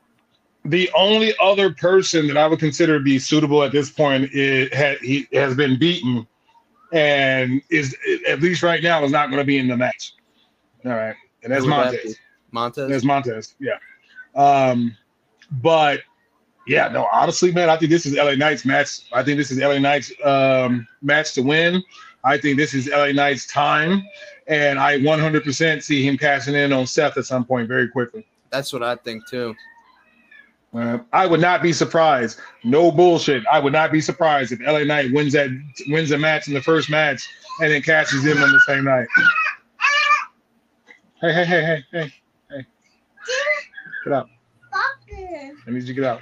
Speaker 2: The only other person that I would consider to be suitable at this point is ha, he has been beaten, and is at least right now is not going to be in the match. All right, and that's
Speaker 1: that
Speaker 2: Montez.
Speaker 1: be? Montez.
Speaker 2: There's Montez. Yeah. Um, but yeah, no, honestly, man, I think this is LA Knight's match. I think this is LA Knight's um, match to win. I think this is LA Knight's time, and I 100% see him cashing in on Seth at some point very quickly.
Speaker 1: That's what I think too.
Speaker 2: Uh, I would not be surprised. No bullshit. I would not be surprised if LA Knight wins that wins a match in the first match and then cashes him on the same night. Hey, hey, hey, hey, hey, hey. Get out. I need you to get out.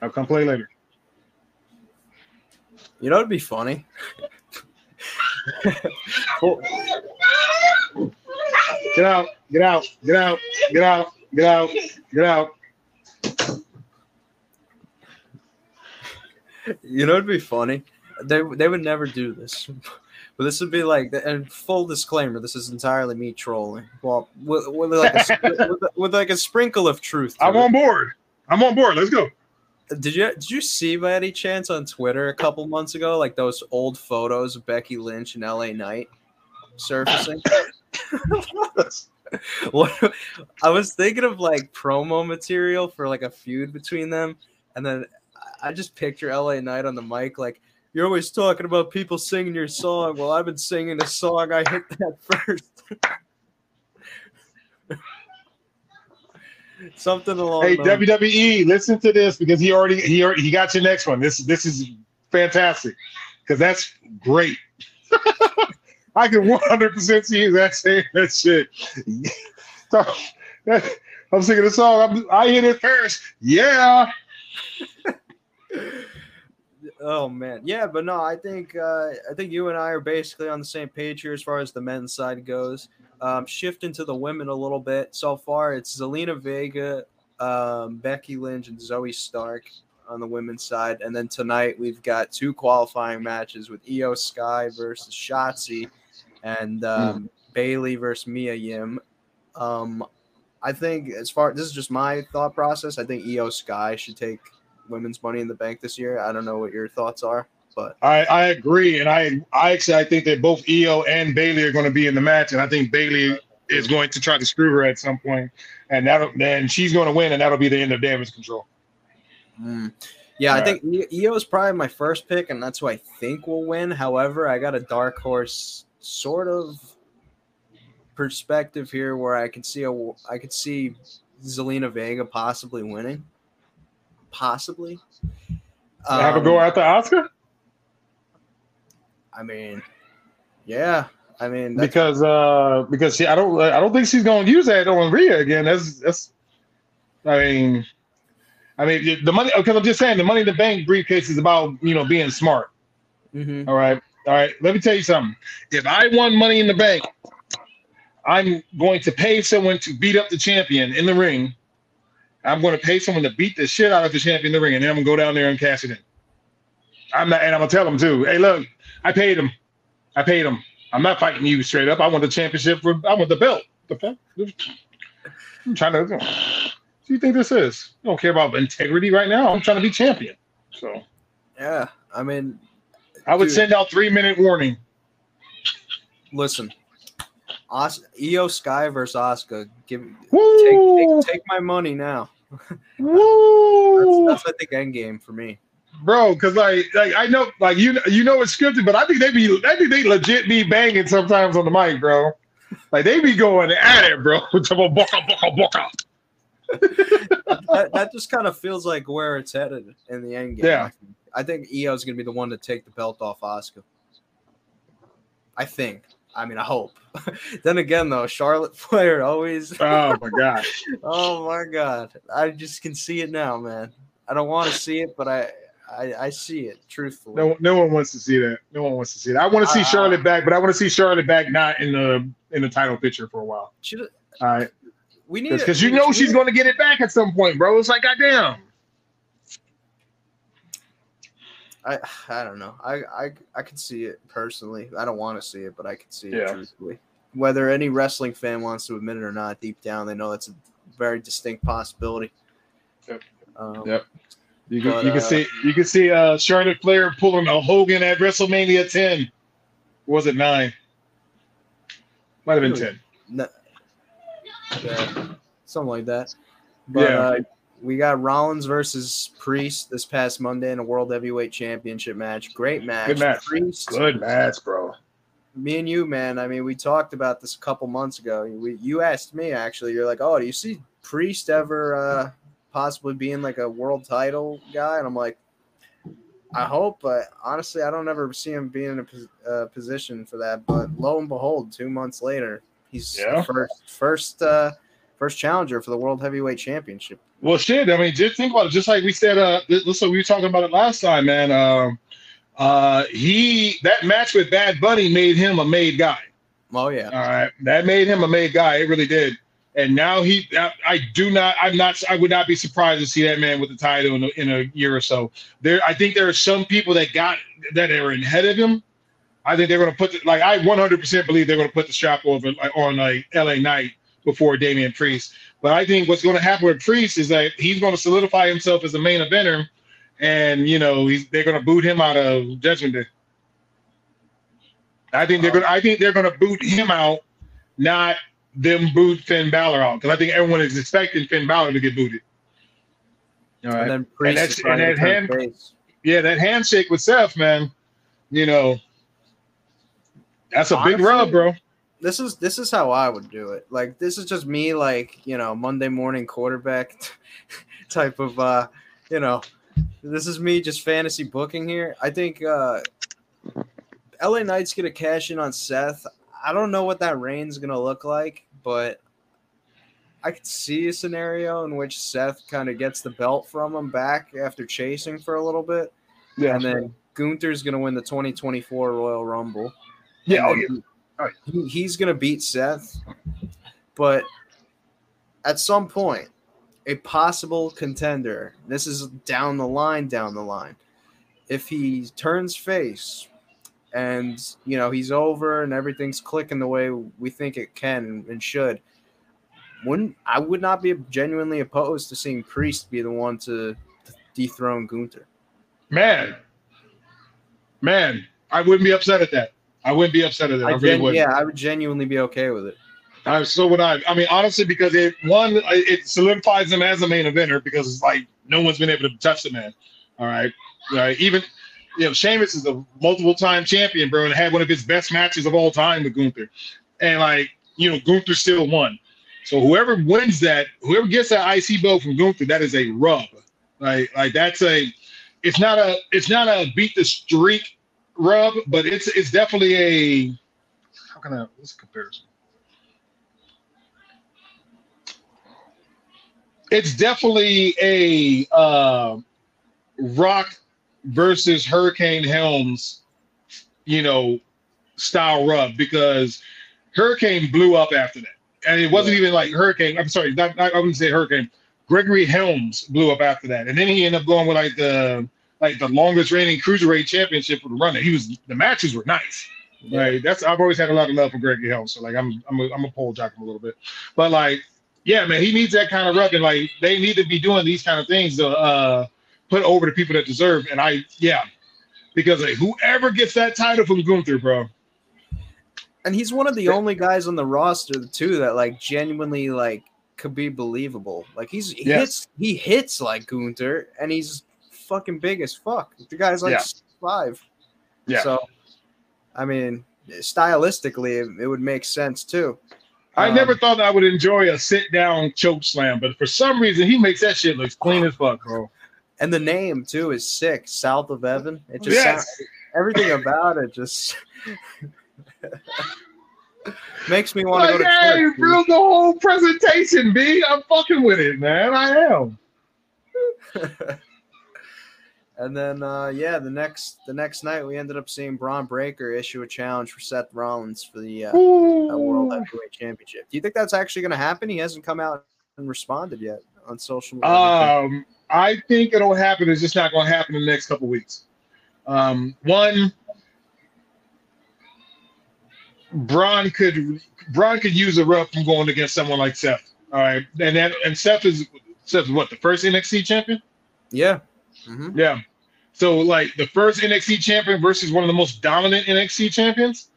Speaker 2: I'll come play later.
Speaker 1: You know, it'd be funny. Well,
Speaker 2: Get out. Get out. Get out. Get out. Get out. Get out.
Speaker 1: you know, it'd be funny. They they would never do this, but this would be like. And full disclaimer: this is entirely me trolling. Well, with, with like a, with, with like a sprinkle of truth. to
Speaker 2: I'm
Speaker 1: it.
Speaker 2: on board. I'm on board. Let's go.
Speaker 1: Did you did you see by any chance on Twitter a couple months ago, like those old photos of Becky Lynch and LA Knight surfacing? what I was thinking of like promo material for like a feud between them, and then I just picture LA Knight on the mic like you're always talking about people singing your song. Well, I've been singing a song. I hit that first. Something along.
Speaker 2: Hey
Speaker 1: those-
Speaker 2: WWE, listen to this because he already he already he got your next one. This this is fantastic because that's great. I can 100% see that saying that shit. So, that- I'm singing the song. I'm, I hit it first. Yeah.
Speaker 1: Oh man, yeah, but no, I think uh, I think you and I are basically on the same page here as far as the men's side goes. Um, shifting to the women a little bit. So far, it's Zelina Vega, um, Becky Lynch, and Zoey Stark on the women's side, and then tonight we've got two qualifying matches with Iyo Sky versus Shotzi, and um, Bayley versus Mia Yim. Um, I think as far this is just my thought process. I think Iyo Sky should take women's Money in the Bank this year. I don't know what your thoughts are, but
Speaker 2: I, I agree, and I I actually I think that both Iyo and Bayley are going to be in the match, and I think Bayley is going to try to screw her at some point, and that then she's going to win, and that'll be the end of damage control.
Speaker 1: mm, yeah, I
Speaker 2: Alright.
Speaker 1: think Iyo is probably my first pick, and that's who I think will win. However, I got a dark horse sort of perspective here where I could see a I could see Zelina Vega possibly winning, possibly.
Speaker 2: Have a
Speaker 1: Um,
Speaker 2: at the Asuka
Speaker 1: I mean, yeah. I mean,
Speaker 2: because uh because she I don't I don't think she's going to use that on Rhea again. That's that's I mean. I mean, the money. Because I'm just saying, the money in the bank briefcase is about you know being smart.
Speaker 1: Mhm.
Speaker 2: All right. All right. Let me tell you something. If I won money in the bank, I'm going to pay someone to beat up the champion in the ring. I'm going to pay someone to beat the shit out of the champion in the ring, and then I'm going to go down there and cash it in. I'm not, and I'm going to tell them too. Hey, look, I paid him. I paid him. I'm not fighting you straight up. I want the championship. For, I want the belt. The fuck? I'm trying to. What do you think this is? I don't care about integrity right now. I'm trying to be champion. So
Speaker 1: yeah. I mean,
Speaker 2: I would
Speaker 1: Dude.
Speaker 2: send out three minute warning.
Speaker 1: listen, Os- Iyo Sky versus Asuka. Give take, take take my money now.
Speaker 2: Woo!
Speaker 1: That's, that's I think end game for me.
Speaker 2: bro. Because like, like I know, like you, you know it's scripted, but I think they be, I think they legit be banging sometimes on the mic, bro. Like they be going at it, bro.
Speaker 1: That, that just kind of feels like where it's headed in the end game.
Speaker 2: Yeah.
Speaker 1: I think, I think Iyo is going to be the one to take the belt off Asuka. I think. I mean, I hope. then again, though, Charlotte Flair always.
Speaker 2: Oh my god.
Speaker 1: oh my God, I just can see it now, man. I don't want to see it, but I, I, I see it. Truthfully,
Speaker 2: No, no one wants to see that. No one wants to see that. I want to see
Speaker 1: Uh,
Speaker 2: Charlotte back, but I want to see Charlotte back not in the in the title picture for a while. All right,
Speaker 1: we need
Speaker 2: because you know she's going to get it back at some point, bro. It's like goddamn.
Speaker 1: I I don't know. I I I could see it personally. I don't want to see it, but I could see it truthfully. Whether any wrestling fan wants to admit it or not, deep down they know that's a very distinct possibility.
Speaker 2: Yep.
Speaker 1: Um,
Speaker 2: Yep. You can,
Speaker 1: But,
Speaker 2: you can
Speaker 1: uh,
Speaker 2: see you can see uh Charlotte Flair pulling a Hogan at WrestleMania 10. Or was it nine? Might have been
Speaker 1: Really?
Speaker 2: 10.
Speaker 1: No, yeah, something like that. But
Speaker 2: Yeah.
Speaker 1: uh, we got Rollins versus Priest this past Monday in a World Heavyweight Championship match. Great match.
Speaker 2: Good match.
Speaker 1: Priest,
Speaker 2: Good match, bro.
Speaker 1: me and you, man. I mean, we talked about this a couple months ago. We, you asked me actually. You're like, "Oh, do you see Priest ever uh, possibly being like a world title guy?" And I'm like, "I hope," but honestly, I don't ever see him being in a pos- uh, position for that. But lo and behold, two months later, he's
Speaker 2: Yeah.
Speaker 1: first first uh, first challenger for the World Heavyweight Championship.
Speaker 2: Well, shit. I mean, just think about it. Just like we said, uh, listen, we were talking about it last time, man. Um, uh, he that match with Bad Bunny made him a made guy.
Speaker 1: Oh yeah,
Speaker 2: All right, that made him a made guy. It really did. And now he, I, I do not, I'm not, I would not be surprised to see that man with the title in a, in a year or so. There, I think there are some people that got that are ahead of him. I think they're going to put the, like I 100% believe they're going to put the strap over like, on like LA Knight before Damian Priest. But I think what's going to happen with Priest is that he's going to solidify himself as the main eventer, and you know he's they're going to boot him out of Judgment Day. I think they're going. to I think they're going to boot him out, not them boot Finn Balor out because I think everyone is expecting Finn Balor to get booted. All right.
Speaker 1: and then Priest
Speaker 2: that's- and that hand-
Speaker 1: face.
Speaker 2: yeah, that handshake with Seth, man. You know, that's a big rub, bro.
Speaker 1: This is this is how I would do it. Like this is just me, like you know, Monday morning quarterback type of, uh, you know, this is me just fantasy booking here. I think uh, LA Knight's gonna cash in on Seth. I don't know what that reign's gonna look like, but I could see a scenario in which Seth kind of gets the belt from him back after chasing for a little bit,
Speaker 2: Yeah,
Speaker 1: and then Gunther's gonna win the 2024 Royal Rumble.
Speaker 2: yeah, oh, yeah. Oh,
Speaker 1: he, he's gonna beat Seth, but at some point, a possible contender. This is down the line, down the line. If he turns face, and you know he's over and everything's clicking the way we think it can and should, wouldn't I would not be genuinely opposed to seeing Priest be the one to dethrone Gunther.
Speaker 2: man, man, I wouldn't be upset at that. I wouldn't be upset at that. I,
Speaker 1: I
Speaker 2: really
Speaker 1: gen-
Speaker 2: wouldn't.
Speaker 1: yeah, I would genuinely be okay with it.
Speaker 2: I, so would I. I mean, honestly, because it one, it solidifies him as a main eventer because it's like no one's been able to touch the man. All right, all right. Even you know, Sheamus is a multiple time champion, bro, and had one of his best matches of all time with Gunther, and like you know, Gunther still won. So whoever wins that, whoever gets that IC belt from Gunther, that is a rub. Like, like that's a, it's not a, it's not a beat the streak rub, but it's it's definitely a. How can I? What's a comparison? it's definitely a uh, Rock versus Hurricane Helms, you know, style rub because Hurricane blew up after that, and it wasn't even like Hurricane. I'm sorry, not, not, I wouldn't say Hurricane. Gregory Helms blew up after that, and then he ended up going with like the like the longest reigning cruiserweight championship for the run. He was the matches were nice. Right. That's I've always had a lot of love for Gregory Helms. So like I'm I'm a, I'm a pole jack him a little bit. But like, yeah, man, he needs that kind of rub and like they need to be doing these kind of things to uh put over the people that deserve. And I yeah. Because like, whoever gets that title from Gunther, bro.
Speaker 1: And he's one of the only guys on the roster too that like genuinely like could be believable. Like he's he
Speaker 2: Yes.
Speaker 1: hits he hits like Gunther and he's fucking big as fuck. The guy's like
Speaker 2: Yeah.
Speaker 1: five.
Speaker 2: Yeah.
Speaker 1: So I mean stylistically it, would make sense too.
Speaker 2: I
Speaker 1: Um,
Speaker 2: never thought I would enjoy a sit down choke slam, but for some reason he makes that shit look clean as fuck, bro.
Speaker 1: and the name too is sick, South of Heaven. It just
Speaker 2: Yes.
Speaker 1: sounds, everything about it just makes me want to go to
Speaker 2: hey,
Speaker 1: church.
Speaker 2: bro, the whole presentation, B. I'm fucking with it, man. I am.
Speaker 1: and then uh yeah, the next the next night we ended up seeing Bron Breakker issue a challenge for Seth Rollins for the uh, uh, World Heavyweight Championship. Do you think that's actually going to happen? He hasn't come out and responded yet on social media.
Speaker 2: Um, I think it'll happen. It's just not going to happen in the next couple weeks. Um, one, Bron could Bron could use a rub from going against someone like Seth. All right, and then and Seth is Seth is what the first NXT champion.
Speaker 1: Yeah. Hmm
Speaker 2: Yeah. So like the first NXT champion versus one of the most dominant NXT champions.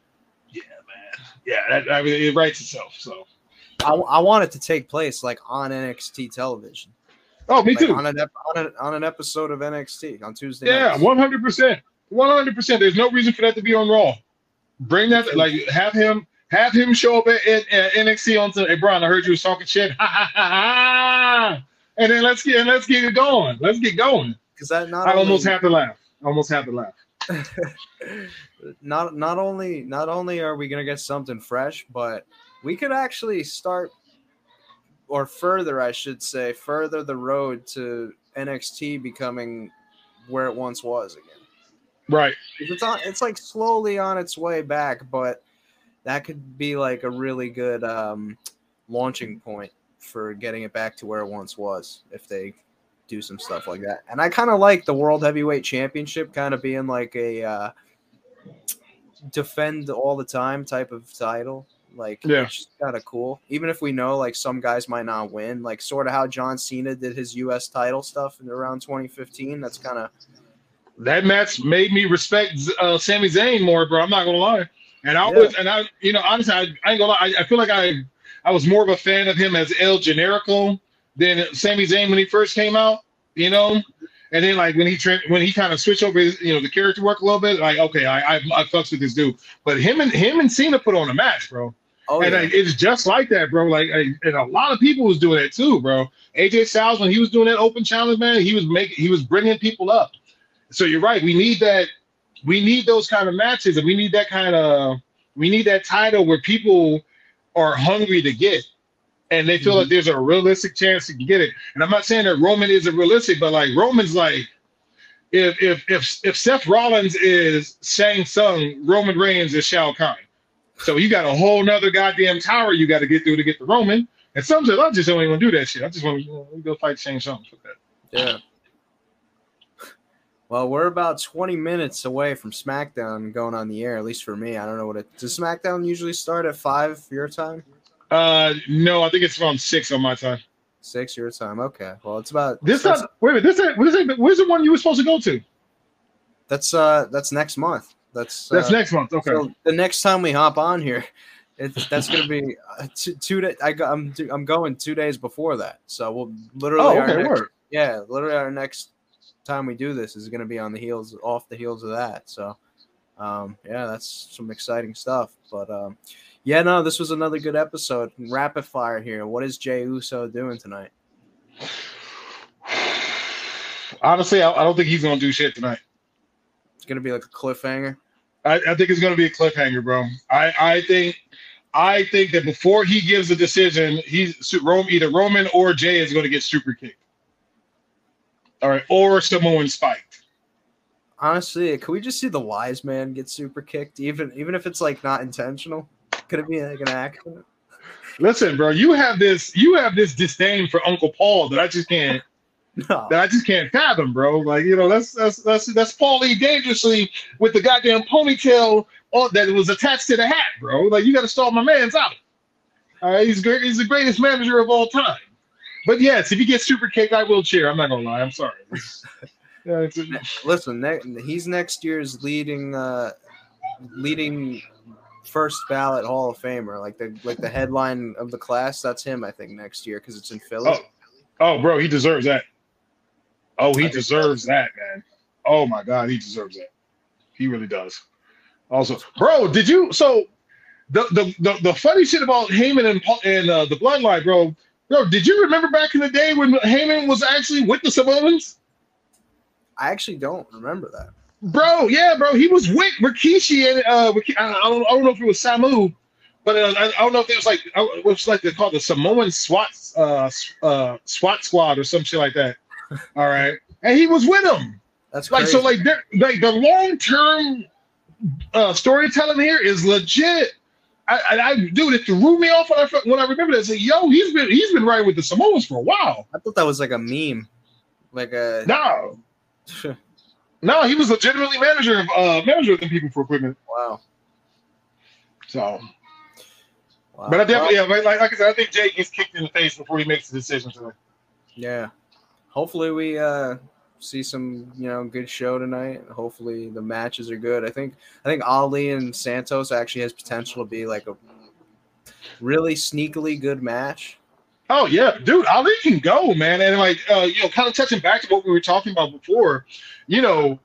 Speaker 2: Yeah, man. Yeah, that, I mean, it writes itself. So.
Speaker 1: I, I want it to take place like on NXT television.
Speaker 2: Oh, me
Speaker 1: Like,
Speaker 2: too.
Speaker 1: on an ep- on, a, on an episode of NXT on Tuesday.
Speaker 2: Yeah, one hundred percent, one hundred percent. There's no reason for that to be on Raw. Bring that, like, have him, have him show up at, at, at NXT on. Hey, Brian, I heard you was talking shit. Ha, ha, ha, ha. And then let's get, and let's get it going. Let's get going.
Speaker 1: Because that not
Speaker 2: I
Speaker 1: only,
Speaker 2: almost have to laugh. Almost have to laugh.
Speaker 1: not not only not only are we gonna get something fresh, but we could actually start or further, I should say, further the road to NXT becoming where it once was again.
Speaker 2: Right.
Speaker 1: It's on. It's like slowly on its way back, but that could be like a really good um, launching point for getting it back to where it once was if they do some stuff like that. And I kind of like the World Heavyweight Championship kind of being like a uh, defend all the time type of title. Like,
Speaker 2: Yeah.
Speaker 1: it's kind of cool. Even if we know like some guys might not win, like sort of how John Cena did his U.S. title stuff in around 2015. That's kind of
Speaker 2: That match made me respect uh, Sami Zayn more, bro. I'm not gonna lie. And I
Speaker 1: Yeah.
Speaker 2: was, and I, you know, honestly, I, I ain't gonna lie. I, I feel like I, I was more of a fan of him as El Generico than Sami Zayn when he first came out. You know, and then like when he tra- when he kind of switched over, his, you know, the character work a little bit. Like, okay, I, I, I fucks with this dude. But him and him and Cena put on a match, bro.
Speaker 1: oh
Speaker 2: and
Speaker 1: yeah.
Speaker 2: like, it's just like that, bro. Like, and a lot of people was doing it too, bro. AJ Styles when he was doing that open challenge, man, he was making, he was bringing people up. So you're right. We need that. We need those kind of matches, and we need that kind of. We need that title where people are hungry to get, and they feel like mm-hmm. there's a realistic chance to get it. And I'm not saying that Roman isn't realistic, but like Roman's like. If if if if Seth Rollins is Shang Tsung, Roman Reigns is Shao Kahn. So you got a whole nother goddamn tower you got to get through to get the Roman. And some said, I just don't even do that shit. I just want to go fight Shang Tsung. Fuck that.
Speaker 1: Yeah. Well, we're about 20 minutes away from SmackDown going on the air, at least for me. I don't know what it does SmackDown usually start at five your time?
Speaker 2: Uh, no, I think it's around six on my time.
Speaker 1: Six your time. Okay. Well it's about
Speaker 2: This not wait a minute. This ain't, is it? Where's the one you were supposed to go to?
Speaker 1: that's uh that's next month. That's
Speaker 2: That's
Speaker 1: uh,
Speaker 2: next month. Okay.
Speaker 1: so the next time we hop on here, it's that's gonna be uh, two, two days. I go, I'm I'm going two days before that, so we'll literally
Speaker 2: oh,
Speaker 1: our
Speaker 2: okay.
Speaker 1: next, yeah, literally our next time we do this is going to be on the heels off the heels of that. So, um, yeah, that's some exciting stuff. But um, yeah, no, this was another good episode. Rapid fire here. What is Jay Uso doing tonight?
Speaker 2: Honestly, I, I don't think he's gonna do shit tonight.
Speaker 1: It's going to be like a cliffhanger.
Speaker 2: I, I think it's gonna be a cliffhanger, bro. I, I think I think that before he gives a decision, he's Rome either Roman or Jay is gonna get super kicked. All right, or Samoan spiked.
Speaker 1: Honestly, could we just see the wise man get super kicked, even even if it's like not intentional? Could it be like an accident?
Speaker 2: Listen, bro, you have this you have this disdain for Uncle Paul that I just can't
Speaker 1: No.
Speaker 2: that I just can't fathom, bro. Like, you know, that's that's that's that's Paul Lee dangerously with the goddamn ponytail on, that was attached to the hat, bro. Like, you got to stall my man's out. All right, he's great. He's the greatest manager of all time. But yes, if he gets super kicked, I will cheer. I'm not gonna lie. I'm sorry. Yeah,
Speaker 1: Listen, ne- he's next year's leading uh leading first ballot Hall of Famer, like the like the headline of the class. That's him, I think, next year because it's in Philly.
Speaker 2: oh, oh, bro, he deserves that. Oh, he
Speaker 1: I
Speaker 2: deserves that, man. Oh my God, he deserves that. He really does. Also, bro, did you? So, the the the, the funny shit about Heyman and Paul- and uh, the Bloodline, bro. Bro, did you remember back in the day when Heyman was actually with the Samoans?
Speaker 1: I actually don't remember that.
Speaker 2: Bro, yeah, bro, he was with Rikishi and uh, I, don't, I don't know if it was Samu, but uh, I, I don't know if it was like uh, it was like they called the Samoan SWAT uh, uh, SWAT squad or some shit like that. All right, and he was with them.
Speaker 1: That's
Speaker 2: Like
Speaker 1: crazy.
Speaker 2: so, like like the long term uh, storytelling here is legit. I, I, I dude, it threw me off when I when I remember that. I said, "Yo, he's been he's been riding with the Samoans for a while."
Speaker 1: I thought that was like a meme, like a
Speaker 2: No, No, he was legitimately manager of uh manager of the people for equipment.
Speaker 1: Wow.
Speaker 2: So,
Speaker 1: wow.
Speaker 2: but I definitely,
Speaker 1: Well,
Speaker 2: yeah, like, like I said, I think Jay gets kicked in the face before he makes a decision today.
Speaker 1: yeah. Hopefully we uh see some you know good show tonight. Hopefully the matches are good. I think I think Ali and Santos actually has potential to be like a really sneakily good match.
Speaker 2: Oh yeah, dude, Ali can go, man, and like uh, you know, kind of touching back to what we were talking about before, you know,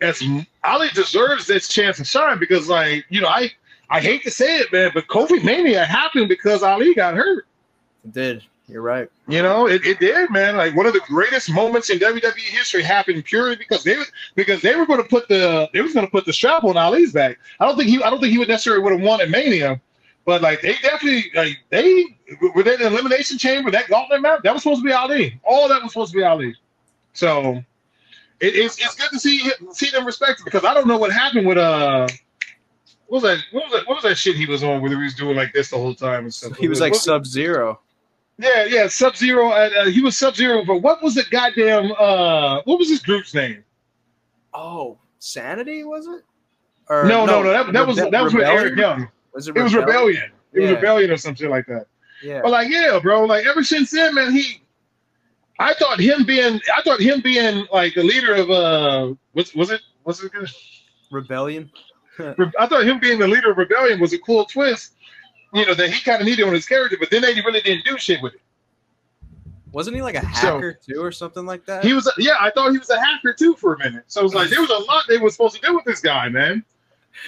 Speaker 2: as Ali deserves this chance to shine because, like, you know, I I hate to say it, man, but Kofi Mania happened because Ali got hurt.
Speaker 1: It did. You're right.
Speaker 2: You know, it, it did, man. Like one of the greatest moments in WWE history happened purely because they because they were going to put the they was going to put the strap on Ali's back. I don't think he I don't think he would necessarily would have won at Mania, but like they definitely like they were they in the elimination chamber that gauntlet match that was supposed to be Ali. All that was supposed to be Ali. So it, it's it's good to see see them respected because I don't know what happened with uh. What was that? What was that? What was that shit he was on where he was doing like this the whole time and stuff?
Speaker 1: He was like Sub Zero.
Speaker 2: yeah, yeah, Sub Zero. Uh, uh, he was Sub Zero, but what was the goddamn? Uh, what was his group's name?
Speaker 1: Oh, Sanity was it? Or,
Speaker 2: no, no, no. That, that was that was with Eric Young.
Speaker 1: Was it,
Speaker 2: It was Rebellion. It was Rebellion or some shit like that.
Speaker 1: Yeah.
Speaker 2: But like, yeah, bro. Like ever since then, man, he. I thought him being, I thought him being like the leader of uh, was was it was it good?
Speaker 1: Rebellion.
Speaker 2: I thought him being the leader of Rebellion was a cool twist. You know that he kind of needed on his character, but then they really didn't do shit with it.
Speaker 1: Wasn't he like a
Speaker 2: So-
Speaker 1: hacker too, or something like that?
Speaker 2: He was, yeah, I thought he was a hacker too for a minute. So it was like there was a lot they were supposed to do with this guy, man.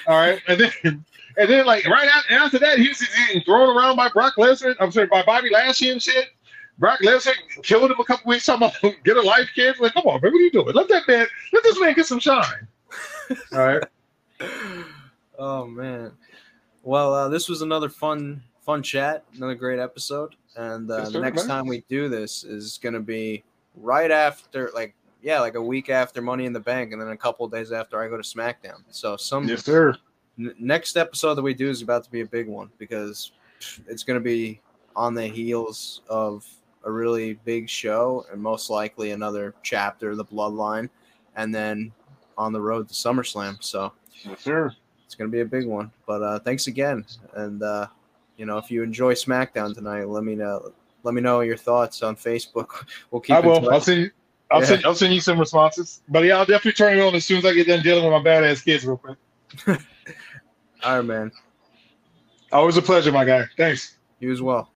Speaker 2: All right, and then and then like right after, after that, he was just getting thrown around by Brock Lesnar. I'm sorry, by Bobby Lashley and shit. Brock Lesnar killed him a couple weeks talking about get a life, kid. Like, come on, man, what are you doing? Let that man, let this man get some shine. All right.
Speaker 1: oh man. Well, uh, this was another fun, fun chat. Another great episode. And uh,
Speaker 2: Yes,
Speaker 1: the next time we do this is going to be right after, like, yeah, like a week after Money in the Bank, and then a couple of days after I go to SmackDown. So some
Speaker 2: Yes, sir.
Speaker 1: N- next episode that we do is about to be a big one because it's going to be on the heels of a really big show and most likely another chapter of the Bloodline, and then on the road to SummerSlam. So
Speaker 2: Yes, sir.
Speaker 1: it's going to be a big one. But uh, thanks again, and uh, you know if you enjoy SmackDown tonight, let me know. Let me know your thoughts on Facebook. We'll keep.
Speaker 2: I will.
Speaker 1: touch.
Speaker 2: I'll send you. I'll
Speaker 1: Yeah.
Speaker 2: send. I'll send you some responses. But yeah, I'll definitely turn it on as soon as I get done dealing with my badass kids real quick.
Speaker 1: All right, man.
Speaker 2: Always a pleasure, my guy. Thanks.
Speaker 1: You as well.